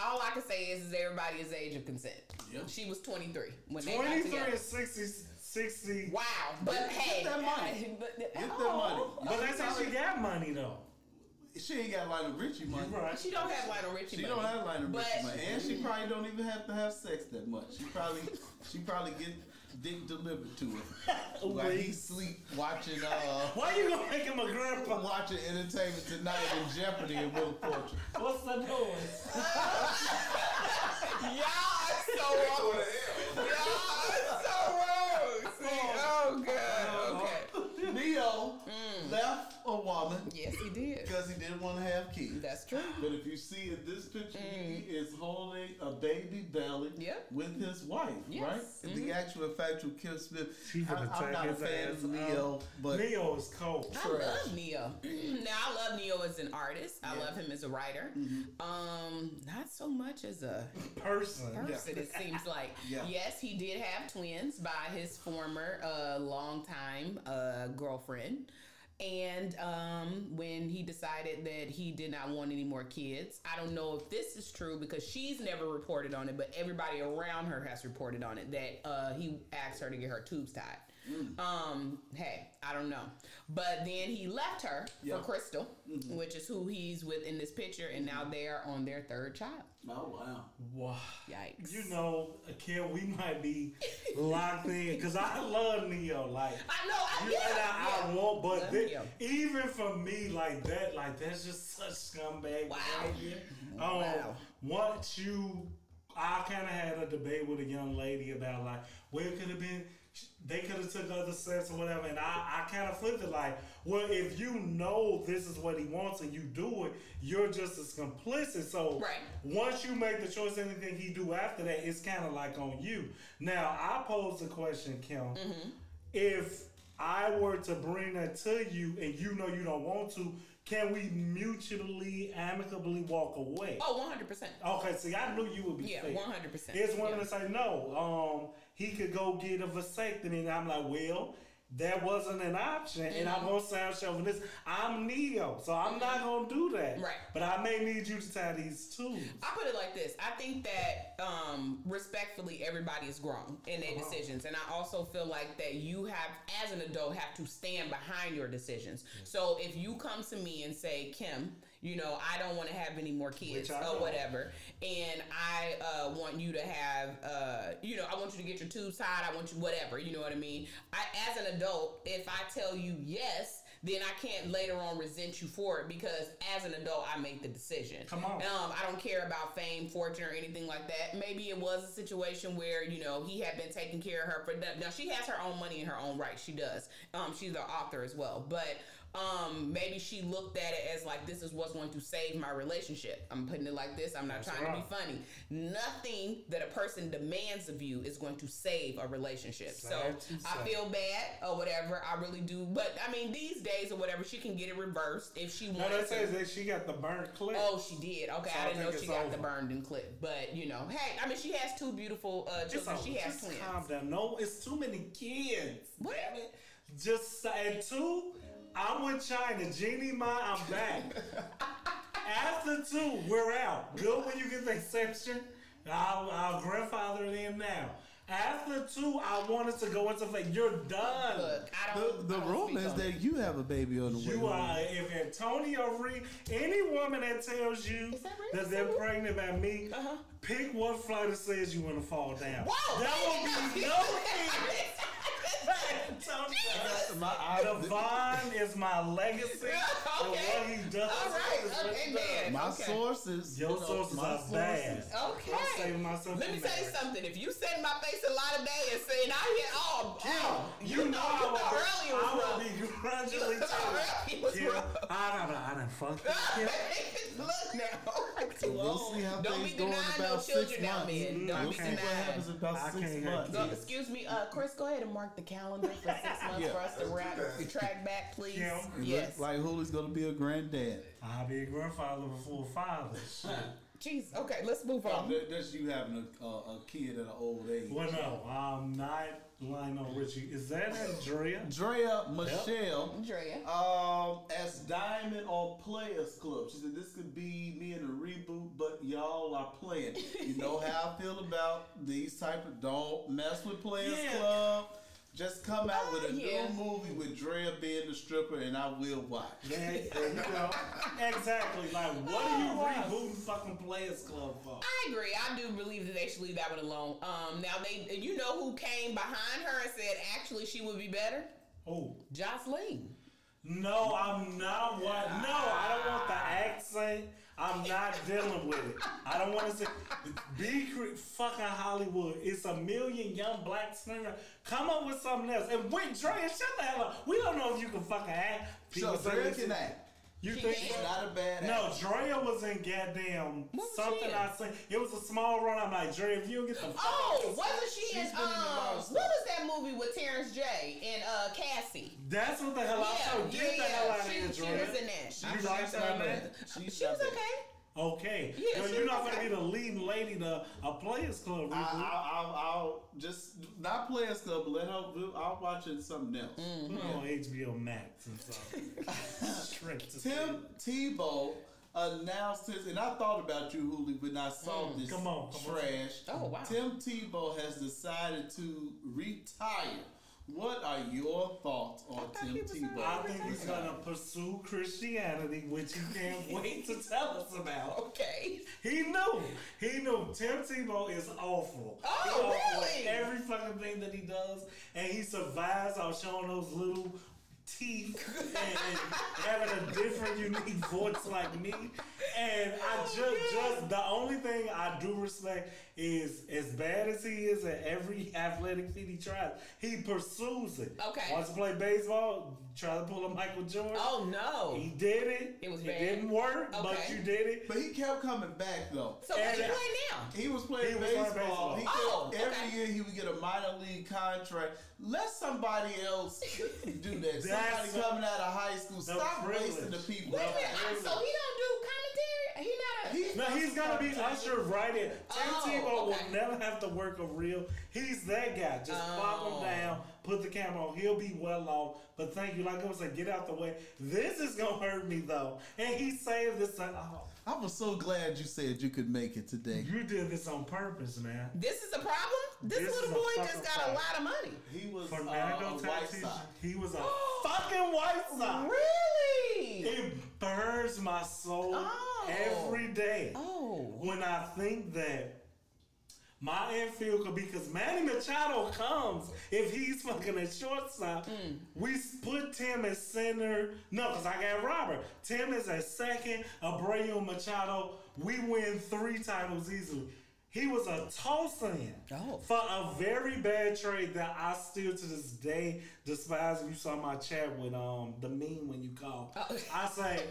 all I can say is, is everybody is age of consent. Yeah. She was 23 when they got 23 together. and 60, 60. Wow, but Get- hey, get that money. [LAUGHS] but- Get that oh. money. But that's how she got money though. She ain't got Lionel Richie money. You right. She don't have Lionel Richie She money. She don't have Lionel But- Richie money, and she mm-hmm. probably don't even have to have sex that much. She probably, [LAUGHS] she probably get dick delivered to her [LAUGHS] while he sleep watching, uh, [LAUGHS] Why you gonna make him a grandpa? watching Entertainment Tonight and Jeopardy and Will Fortune. [LAUGHS] What's the noise? Y'all are so wrong. to hell. Y'all are so wrong. See, oh god. Okay. Neo left a woman Yes, he did. because he didn't want to have kids. That's true. But if you see in this picture, he is holding a baby belly Yep. with his wife, Yes. right? The actual factual Kim Smith. She I, I'm not a his fan ass of Ne-Yo, but Ne-Yo is cold. I love Ne-Yo. [CLEARS THROAT] now I love Ne-Yo as an artist. I love him as a writer. Um, not so much as a Person. person. It seems [LAUGHS] like Yeah. yes, he did have twins by his former uh, longtime uh, girlfriend. And um, when he decided that he did not want any more kids, I don't know if this is true because she's never reported on it, but everybody around her has reported on it that uh, he asked her to get her tubes tied. Um, hey, I don't know. But then he left her Yeah. for Crystal, which is who he's with in this picture, and now they're on their third child. oh wow. Wow. Yikes. You know, Kim, we might be locked in because I love Ne-Yo. Like, I know, I, You yeah, and I, I yeah. won't, but Love thi- even for me, like that, like that's just such scumbag Wow. behavior. Um, Wow. Once you, I kind of had a debate with a young lady about like, well, it could have been, they could have took other steps or whatever, and I, I kind of flipped it like, well, if you know this is what he wants and you do it, you're just as complicit. So Right. once you make the choice, anything he do after that, it's kind of like on you. Now, I pose the question, Kim Mm-hmm. if I were to bring that to you and you know you don't want to, can we mutually, amicably walk away? Oh, 100%. Okay, see, I knew you would be Yeah, fair. 100%. It's women Yeah. that say no. Um, he could go get a vasectomy, and I'm like, well, that wasn't an option, and I'm gonna sound chauvinist. I'm Ne-Yo, so I'm not gonna do that. Mm-hmm. Right. But I may need you to tie these tubes. I put it like this. I think that um, respectfully, everybody is grown in their decisions, and I also feel like that you have, as an adult, have to stand behind your decisions. So if you come to me and say, Kim, you know, I don't want to have any more kids or whatever, and I uh, want you to have, uh, you know, I want you to get your tubes tied. I want you whatever. You know what I mean? I, as an adult, if I tell you yes. Then I can't later on resent you for it because as an adult I make the decision. Come on. Um, I don't care about fame, fortune, or anything like that. Maybe it was a situation where you know he had been taking care of her for that. now. She has her own money in her own right. She does. Um, she's an author as well, but um, maybe she looked at it as like this is what's going to save my relationship. I'm putting it like this. I'm not That's trying to be funny. Nothing that a person demands of you is going to save a relationship. Sad so I feel bad or whatever. I really do. But I mean, these days or whatever, she can get it reversed if she wants. No, that says that she got the burnt clip. Oh, she did. Okay, So I I didn't know she got the burned and clip. But you know, hey, I mean, she has two beautiful uh, children. over. She has Just twins. calm down. No, it's too many kids. What? Damn it. Just and two, I'm with China. Jeannie Mai, I'm back. After two, we're out. Good when you get the exception. Our, our grandfather in now. After two, I wanted to go into faith. You're done. Look, I The, don't. the I don't rumor is on it. that you have a baby on the way. You are, if Antonio Reed, any woman that tells you Is that real? that Is they're that pregnant by me, Uh-huh. Pick what flight it says you want to fall down. Whoa! That will be [LAUGHS] no kids. [LAUGHS] Antonio. My, I, Devon is my legacy and what he does. All right. Okay, man. my okay. sources. Your you know, sources my are bad. Okay. I'm saving myself Let me tell you something. If you set my face a lot of day and saying I hear, oh, oh, You oh, know, you know I earlier will was be, I wrong. will be grudgingly You know telling earlier was I don't know. I done fucked this [LAUGHS] kid. Look now, I'm We'll see how Don't things be go in denying no about children now, months. man. Don't We'll be see what denying. happens in about I six can't hear months. Go, you. excuse me, uh, Chris. Go ahead and mark the calendar for six [LAUGHS] months Yeah. for us to wrap, the track back, [LAUGHS] please. Kim. It Yes. like Julie's gonna be a granddad. I'll be a grandfather before father. Shit. Jeez. Okay, let's move on. that- that's you having a, a, a kid at an old age. Well, no, I'm not Lionel Richie. Is that Andrea? Drea Michelle. Drea. Um, as Diamond on Players Club, she said this could be me in a reboot, but y'all are playing. You know [LAUGHS] how I feel about these type of don't mess with Players Yeah. Club. Just come out with a yeah. new movie with Drea being the stripper, and I will watch. Yeah, there you go. [LAUGHS] Exactly. Like, what are you Oh, wow. rebooting fucking Players Club for? I agree. I do believe that they should leave that one alone. Um, now they, you know, who came behind her and said actually she would be better? Oh. Jocelyn. No, I'm not what. No, I don't want the accent. I'm not dealing with it. I don't want to say. Be fucking Hollywood. It's a million young black singers. Come up with something else. And wait, Dre, shut the hell up. We don't know if you can fucking act. So say Drea this can act. You She think? can? She's not a bad No, actor. Drea was in goddamn What was something she in? I seen. It was a small run. I'm like, Drea, if you don't get the Oh, wasn't she in She's in um of what was that movie with Terrence J and uh Cassie? That's what the hell I Yeah, told. yeah, Get the hell out of she, here, she was in that. She I likes forgot that her man? name. She's She was okay. Okay. Yeah, Yo, she you're not going to be the leading lady to a Players Club I, reboot. I, I'll, I'll just not Players Club, but let her. I'll watch it something else. Mm. Put it on HBO Max and stuff. [LAUGHS] Straight to Tim Tebow announced his, and I thought about you, Huli, when I saw this Come on, come on. trash. Oh, wow. Tim Tebow has decided to retire. What are your thoughts on Tim Tebow? I think he's going to pursue Christianity, which he can't [LAUGHS] wait to tell us about. Okay. He knew. He knew. Tim Tebow is awful. Oh, he awful really? Every fucking thing that he does, and he survives off showing those little teeth and, and having a different, unique voice like me. And I Oh, just, just the only thing I do respect is as bad as he is at every athletic feat he tries, he pursues it. Okay. Wants to play baseball, try to pull a Michael Jordan. Oh no. He did it. It was It bad. didn't work, but you did it. But he kept coming back though. So what And- you play now? He was playing He was playing baseball. baseball. He Oh, kept, every year he would get a minor league contract. Let somebody else [LAUGHS] do that. Somebody That's coming out of high school. the Stop wasting the people. Wait a minute. I- So he don't do commentary? He not a. He- No, he's gonna be oh, ushered right in. Tim Oh, Tebow okay. will never have to work a real. He's that guy. Just pop Oh. him down, put the camera on. He'll be well off. But thank you, like I was saying, get out the way. This is gonna hurt me though. And he saved this. Like, oh, I was so glad you said you could make it today. you did this on purpose, man. This is a problem. This, This little boy just got a lot of money. He was uh, Fernando a white Tatis, he was a [GASPS] fucking white sox. Really? It burns my soul Oh. every day. Oh. when I think that my infield could be because Manny Machado comes if he's fucking at shortstop. Mm. We put Tim at center. No, because I got Robert. Tim is at second. Abreu Machado. We win three titles easily. He was a toss in Oh. for a very bad trade that I still to this day despise. You saw my chat with um the meme when you call. Oh. I say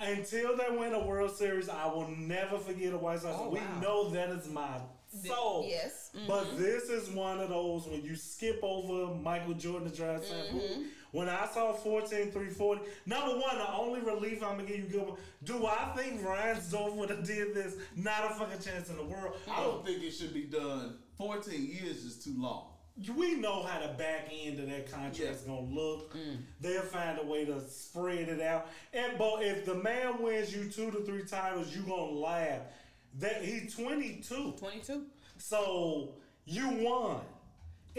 until they win a World Series, I will never forget a White Sox. Oh, we wow. know that is my soul. yes. Mm-hmm. But this is one of those when you skip over Michael Jordan to draft Sam Bowie. Mm-hmm. When I saw 14 340, number one, the only relief I'm gonna give you good one. Do I think Ryan Zover would have did this? Not a fucking chance in the world. I don't think it should be done. 14 years is too long. we know how the back end of that contract is Yeah. gonna look. Mm. They'll find a way to spread it out. And but if the man wins you two to three titles, you gonna laugh. That he 22, 22. so you won.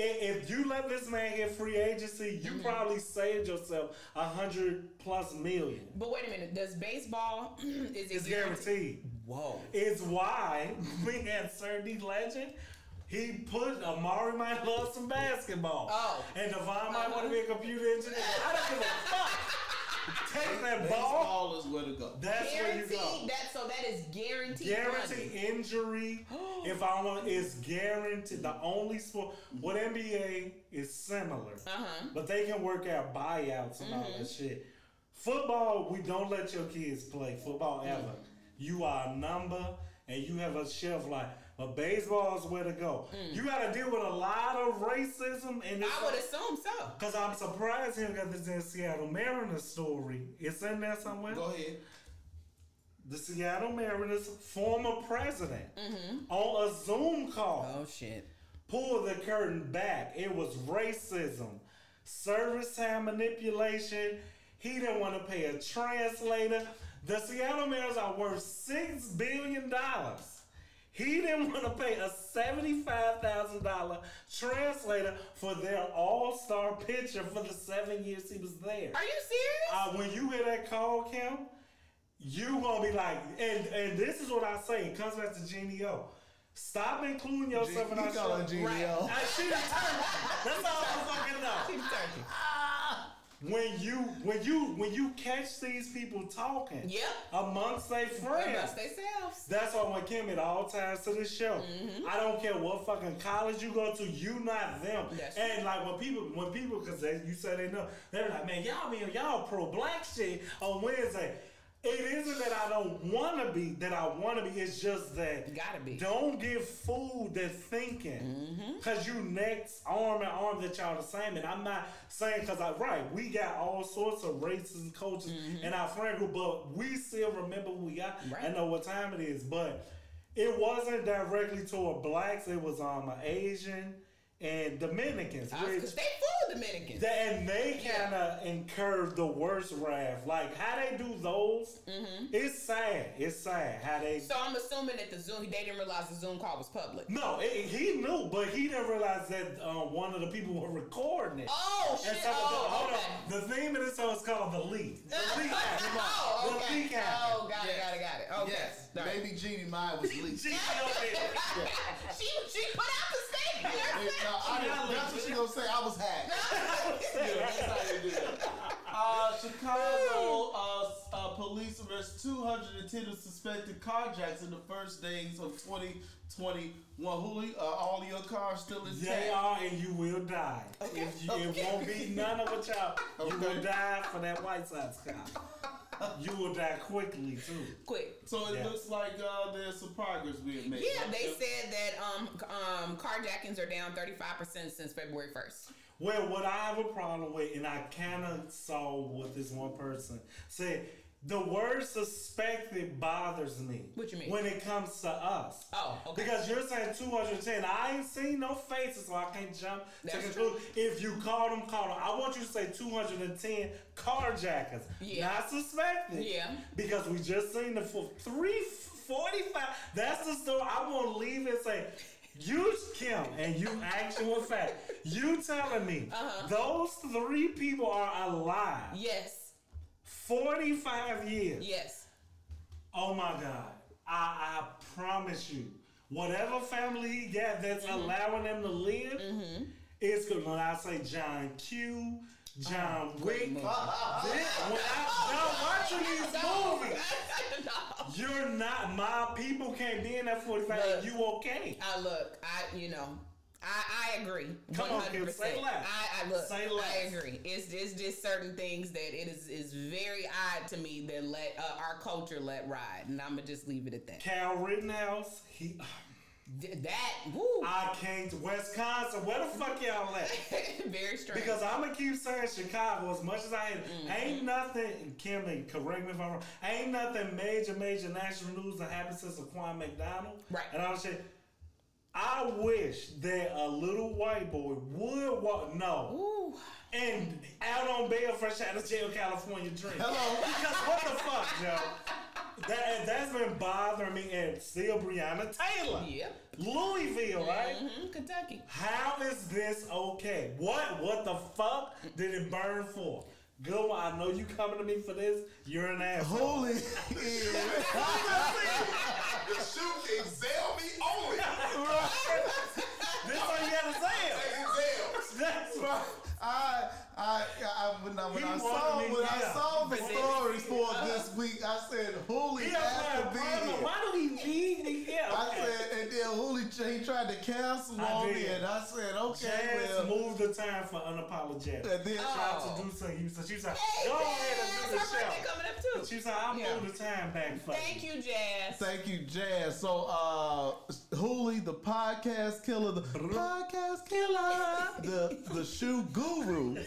If you let this man get free agency, you Mm-hmm. probably saved yourself a hundred plus million. But wait a minute. Does baseball [CLEARS THROAT] is it It's guaranteed. Whoa. It's why [LAUGHS] we had Sir D Legend. He put Amari might love some basketball. Oh. And Devon might want to be a computer engineer. I don't give a [LAUGHS] fuck. Take that ball. Baseball is where to go. That's where you go. Guaranteed. That so that is guaranteed. Guaranteed money. injury. [GASPS] if I don't know, it's guaranteed. The only sport, what NBA is similar, Uh-huh. but they can work out buyouts and all that shit. Football, we don't let your kids play football ever. You are a number and you have a shelf life. But baseball is where to go. Hmm. You got to deal with a lot of racism and I would assume so. Because I'm surprised him got this in Seattle Mariners story. It's in there somewhere. Go ahead. The Seattle Mariners former president mm-hmm. on a Zoom call Oh shit. pull the curtain back. It was racism, service time manipulation. He didn't want to pay a translator. The Seattle Mariners are worth six billion dollars. He didn't want to pay a seventy-five thousand dollar translator for their all-star pitcher for the seven years he was there. Are you serious? Uh, when you hear that call, Kim, you gonna be like, and and this is what I say. It comes back to Genie O. Stop including yourself in You our call her show. Genie Right. O. I she the turkey. That's all I fucking know. She's turkey. When you when you when you catch these people talking Yep. amongst their friends. Amongst themselves. That's why when Kim at all times to the show, Mm-hmm. I don't care what fucking college you go to, you not them. That's and like when people, when people, cause they, you say they know, they're like, man, y'all mean y'all pro black shit on Wednesday. It isn't that I don't want to be, that I want to be. It's just that You gotta be. don't give food that thinking, Mm-hmm. cause you next arm in arm that y'all the same. And I'm not saying cause I right, we got all sorts of races and cultures in our friend group, but we still remember who we got Mm-hmm. Right. and know what time it is. But it wasn't directly toward blacks. It was um Asian and Dominicans, Because which they full of Dominicans. that, and they kind of incur the worst wrath. Like how they do those, it's sad. It's sad how they. Mm-hmm. so I'm assuming that the Zoom, they didn't realize the Zoom call was public. no, it, he knew, but he didn't realize that um, one of the people were recording it. Oh And shit! so the, Oh, hold okay. on. the theme of this show is called the leak. [LAUGHS] The leak happened. Oh, The okay. leak happened. Oh, got it, got it, got it. Okay. Yes, All right. baby Genie mine was leaked. [LAUGHS] She over [LAUGHS] she she put out the statement. No, I that's what she gonna say. I was hacked. [LAUGHS] Yeah, that's how they do it. [LAUGHS] Uh, Chicago uh, uh, police arrest 210 suspected carjacks in the first days of 2021. Huli, uh, all your cars still intact? They are, and you will die. If you, It won't be none of what y'all. You will Okay. die for that White Sox car. You will die quickly too. Quick. So it Yeah. looks like uh, there's some progress being made. Yeah, right? they said that um um carjackings are down 35% since February 1st. Well, what I have a problem with, and I kind of saw what this one person said. The word suspected bothers me. What you mean? When it comes to us. Oh, okay. Because you're saying 210. I ain't seen no faces, so I can't jump to conclude. If you call them, call them. I want you to say 210 carjackers. Yeah. Not suspected. Yeah. Because we just seen the full 345. That's the story. I want to leave and say, you, Kim, and you actual fact. You telling me Uh-huh. those three people are alive. Yes. 45 years. Yes. Oh my God. I, I promise you, whatever family he got that's Mm-hmm. allowing them to live, it's good. When I say John Q, John Wick, this, when I, y'all watching these [LAUGHS] movies, [LAUGHS] you're not, my people can't be in that 45 Look. you okay. I look, I you know, I I agree. Come on, Kim, say less. I, I look, Say less. I agree. It's it's just certain things that it is is very odd to me that let uh, our culture let ride, and I'm gonna just leave it at that. Kyle Rittenhouse, he, that woo, I came to Wisconsin. Where the fuck y'all at? [LAUGHS] very strange. Because I'm gonna keep saying Chicago as much as I hate. Mm-hmm. Ain't nothing, Kim, and correct me if I'm wrong. Ain't nothing major, major national news that happened since Laquan McDonald. Right. And I was saying, I wish that a little white boy would walk. No. Ooh, And out on bail fresh out of jail, California dream. Hello. Because what the fuck, Joe? [LAUGHS] That, that's been bothering me. And still Breonna Taylor. yep. Louisville, right? hmm Kentucky. How is this okay? What what the fuck did it burn for? Good one. I know you coming to me for this. You're an asshole. Holy is. [LAUGHS] The shoe is Zelle me only. This all you gotta say. Take That's right. I, I, I, when I, when I saw, me, when I saw the But then- stories for this week, I said, "Holy He has to be here." Why do he need me here? I Okay. said, and then Hoolie J tried to cancel I on me, and I said, okay, Jazz well. moved the time for unapologetic. And then Tried Oh. to do something. You said she was like, Hey, go Jazz, ahead and do the show. coming up too. She said, I'll Yeah. move the time back for Thank you, Jazz. Thank you, Jazz. So, uh, Hooli, the podcast killer, the podcast killer, the the shoe guru. [LAUGHS]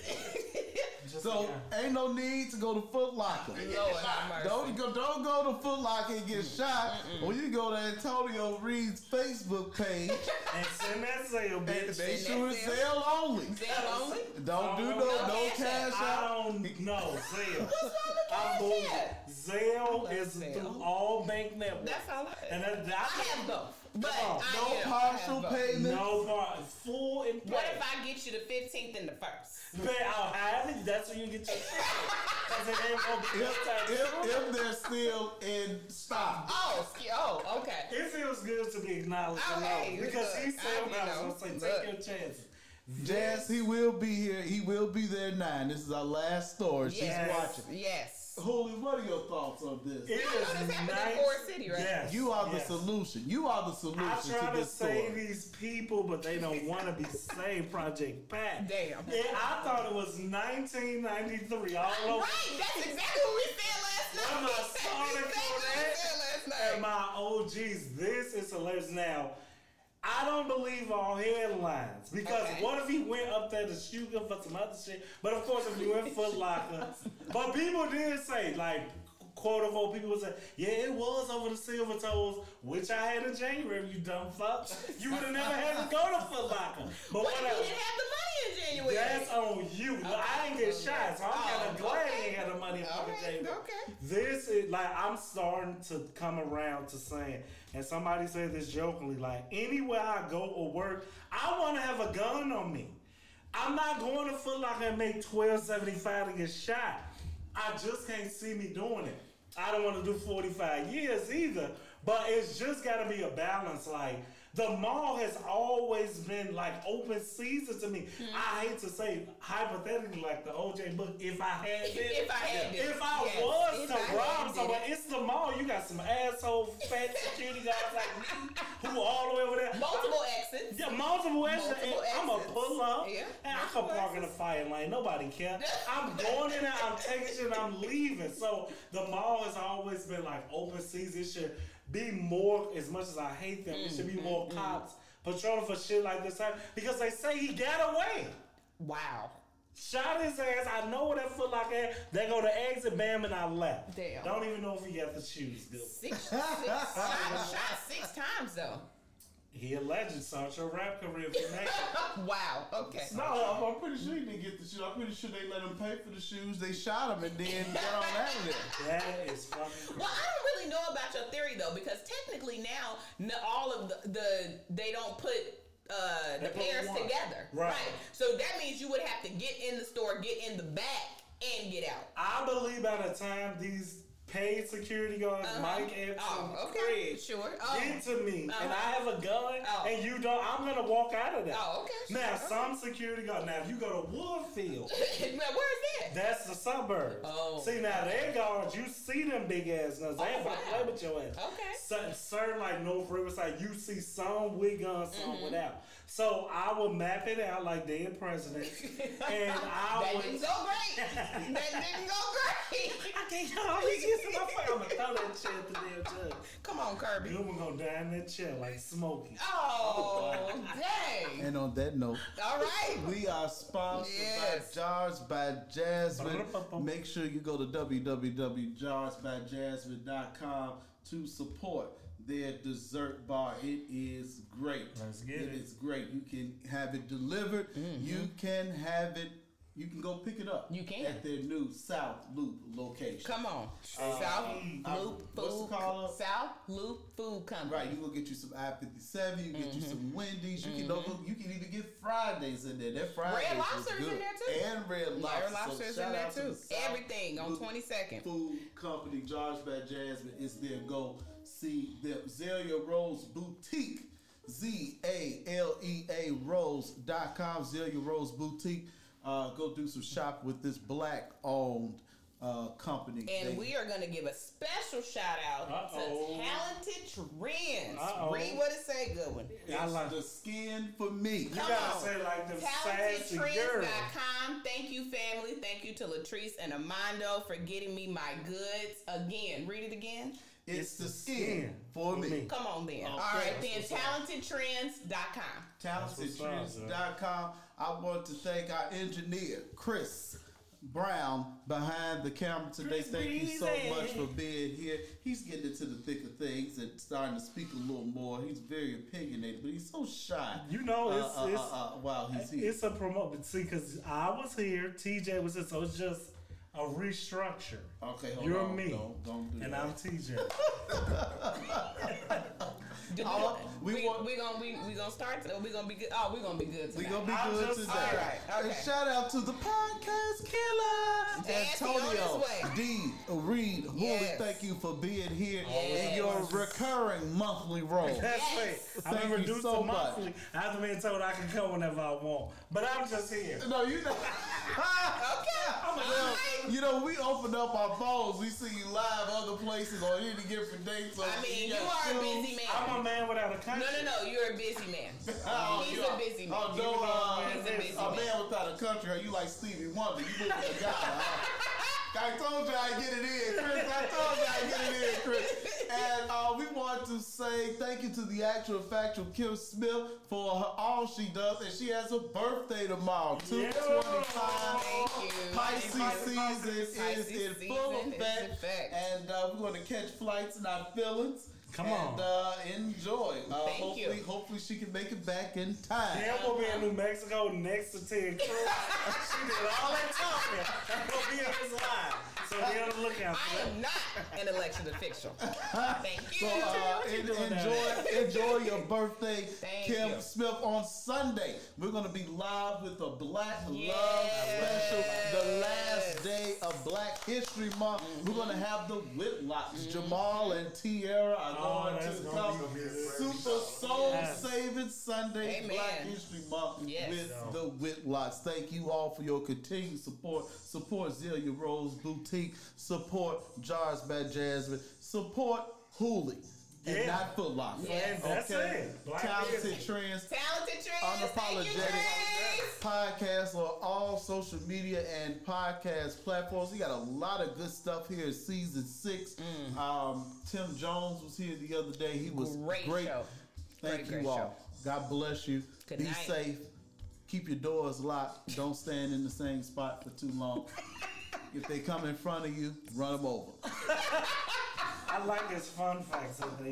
Just So, yeah. ain't no need to go to Foot Locker. Lord. Don't go, don't go to Foot Locker and get shot. Or you go to Antonio Reed's Facebook page [LAUGHS] and send that sale, and bitch. they Send sure that is sale. sale only. Zelle only? Don't do no No no cash cash I out. don't know, [LAUGHS] Zelle. What's wrong with I'm Cash moving. Zelle is Zelle. through all bank networks. That's all I And that, I that, have both. But Come No yeah, I partial have both. payment. no part, full and What if I get you the 15th and the 1st? Pay, I'll have it. That's when you get your Because it ain't gonna be If, if, if they're still in stock. Oh, oh, okay. It feels good to be acknowledged. Oh, I hey, because look, he said I- you what I was gonna say. look. Take your chances. Jazz, he will be here. He will be there at nine. This is our last story. She's watching. Yes. Holy, what are your thoughts on this? It You know this happened in nice. Forest City, right? Yes. You are the solution. You are the solution I try to to save story. these people, but they don't want to be saved. Project Pat. Damn. Yeah, I thought it was 1993 all over. Right, that's exactly what we said last night. Am [LAUGHS] I That's sorry exactly for what that? we said last night. And my OGs, this is hilarious. Now, I don't believe all headlines because Okay. what if he went up there to shoot him for some other shit? But of course, if you went Foot Locker, [LAUGHS] but people did say like. Quote unquote, people would say, "Yeah, it was over the silver toes, which I had in January. You dumb fuck, you would have never had to go to Foot Locker." But what if he didn't have the money in January? That's on you. Look, I didn't get shot, so I'm kind of Oh, glad okay. he ain't had the money in Okay, January. okay. This is like I'm starting to come around to saying, and somebody said this jokingly, like anywhere I go or work, I want to have a gun on me. I'm not going to Foot Locker and make twelve seventy five to get shot. I just can't see me doing it. I don't want to do 45 years either, but it's just got to be a balance. Like, the mall has always been like open season to me. Hmm. I hate to say hypothetically, like the OJ book, if I had it, If I had it, if I yes. was If to I rob it. someone, it's the mall. You got some asshole fat security guys like me who all the way over there. Multiple exits. Yeah, multiple exits. Multiple I'm a pull up, Yeah, and I can park in the fire lane. Nobody care. [LAUGHS] I'm going in there. I'm taking shit. I'm leaving. So the mall has always been like open season. It should be more. As much as I hate them, it should be more Mm, cops patrolling for shit like this. Because they say he got away. Wow. Shot his ass. I know where that foot lock at. They go to exit, bam, and I left. Damn. Don't even know if he got the shoes good. Six, six [LAUGHS] shot, shot six times though. He alleged start your rap career if you make it. Wow. Okay. No, I'm, I'm pretty sure he didn't get the shoes. I'm pretty sure they let him pay for the shoes. They shot him and then [LAUGHS] got on out of there. That is fucking. Well, I don't really know about your theory though, because technically now all of the, the they don't put uh, the pairs one. together, Right. So that means you would have to get in the store, get in the back, and get out. I believe by the time these paid security guards, Uh-huh. Mike Epps Oh, and okay, Craig, sure. Oh. get to me, and Uh-huh. I have a gun, Oh. and you don't, I'm gonna walk out of there. Oh, okay, sure. Now, some security guard. Now, if you go to Woodfield. [LAUGHS] where's that? That's the suburbs. Oh. See now, their guards, you see them big ass guns. They Oh, ain't gonna play with your ass. Okay. Certain, certain like North Riverside, you see some with guns, some Mm-hmm. without. So I will map it out like dead presidents, and [LAUGHS] I that would. didn't go great. that didn't go great. [LAUGHS] I can't get all these years in my face. I'm gonna throw that chair at the damn judge. Come on, Kirby. Then we're gonna die in that chair like Smokey. Oh, dang. And on that note, All right. we are sponsored Yes. by Jars by Jasmine. Make sure you go to www.jarsbyjasmine.com to support their dessert bar. It is great. Let's get It it. is great. You can have it delivered. You can have it. You can go pick it up. You can. at their new South Loop location. Come on. Uh, South Loop what's Food it called? South Loop Food Company. Right, you gonna get you some I fifty seven. You get you Mm-hmm. some Wendy's. You can go. You can even get Fridays in there. That Fridays Red was Lobster's in good. there, too. And Red Lobster. Red So Lobster's shout in there out to too. the South Everything on 22nd. Food Company, Josh Bad Jasmine is their Go see the Zalea Rose Boutique. Z A L E A Rose.com. Zalea Rose Boutique. Uh, go do some shop with this black owned uh, company. And They- we are going to give a special shout out Uh-oh. to Talented Trends. Uh-oh. Read what it say, Goodwin. I like the skin for me. You Come gotta on. say like the sassy girl. TalentedTrends.com. Thank you, family. Thank you to Latrice and Amando for getting me my goods. Again, read it again. It's the skin for me. Come on, then. Okay. All right, then. That's what's up. TalentedTrends.com. TalentedTrends.com. I want to thank our engineer, Chris Brown, behind the camera today. Chris thank you so much for being here. He's getting into the thick of things and starting to speak a little more. He's very opinionated, but he's so shy. You know, Uh, it's uh, it's uh, uh, while he's here. it's a promote. But see, because I was here, TJ was here, so it's just a restructure. Okay, hold You're on. me, Don't, don't do and that. I'm TJ. [LAUGHS] [LAUGHS] Do- [LAUGHS] Oh, we we, want- we gonna we, we gonna start. To, we gonna be good. Oh, we gonna be good today. We tonight. gonna be I'm good just- today. all right, And okay. shout out to the podcast killer, Dancing Antonio his. D. Reed. Holy, Yes. thank you for being here Yes. in your recurring monthly role. That's Yes. right. Thank I've you been reduced so to much. monthly. I've been told I can come whenever I want, but I'm just here. No, you know. [LAUGHS] Okay. Well, All right. you know, we opened up our phones. We see you live other places on any different dates. So I mean, you got are a shows. busy I'm a man. man without a No, country. no, no. You're a busy man. [LAUGHS] Oh, He's a busy man. Oh, no, uh, He's a busy a man. man without a country. are You like Stevie Wonder. You moving the guy. huh? [LAUGHS] I told you I get it in, Chris. I told you I get it in, Chris. And uh, we want to say thank you to the actual factual Kim Smith for her, all she does, and she has a birthday tomorrow, two Yeah. Thank you. Pisces season is in full effect, effect. and uh, we're going to catch flights in our feelings. Come and, on. uh, enjoy. Uh, Thank hopefully, you. hopefully she can make it back in time. Cam will be in New Mexico next to Ted Cruz. [LAUGHS] she did all that talking. I'm gonna be on his live. So be on the lookout for I that. am not an election official. Thank [LAUGHS] you. So uh, en- doing enjoy enjoy your birthday, [LAUGHS] Thank Kim you. Smith. On Sunday, we're gonna be live with a Black Love special, the last day of Black History Month. We're gonna Mm-hmm. have the Whitlocks, Jamal and Tiara are Oh, going that's to gonna come. be. Super Soul Yes. Saving Sunday, Amen. Black History Month Yes. with the Whitlocks. Thank you all for your continued support. Support Zalea Rose Boutique. Support Jars by Jasmine. Support Hooli. And Yeah. not Foot Locker. Yes. That's okay? it. Black Talented business. Trends Talented Trends. Unapologetic. Podcast on all social media and podcast platforms. We got a lot of good stuff here in season six. Mm. Um, Tim Jones was here the other day. He was Great great. show. Thank Great, you great all. God bless you. Good Be night. safe. Keep your doors locked. Don't stand in the same spot for too long. [LAUGHS] if they come in front of you, run them over. [LAUGHS] I like his fun facts at the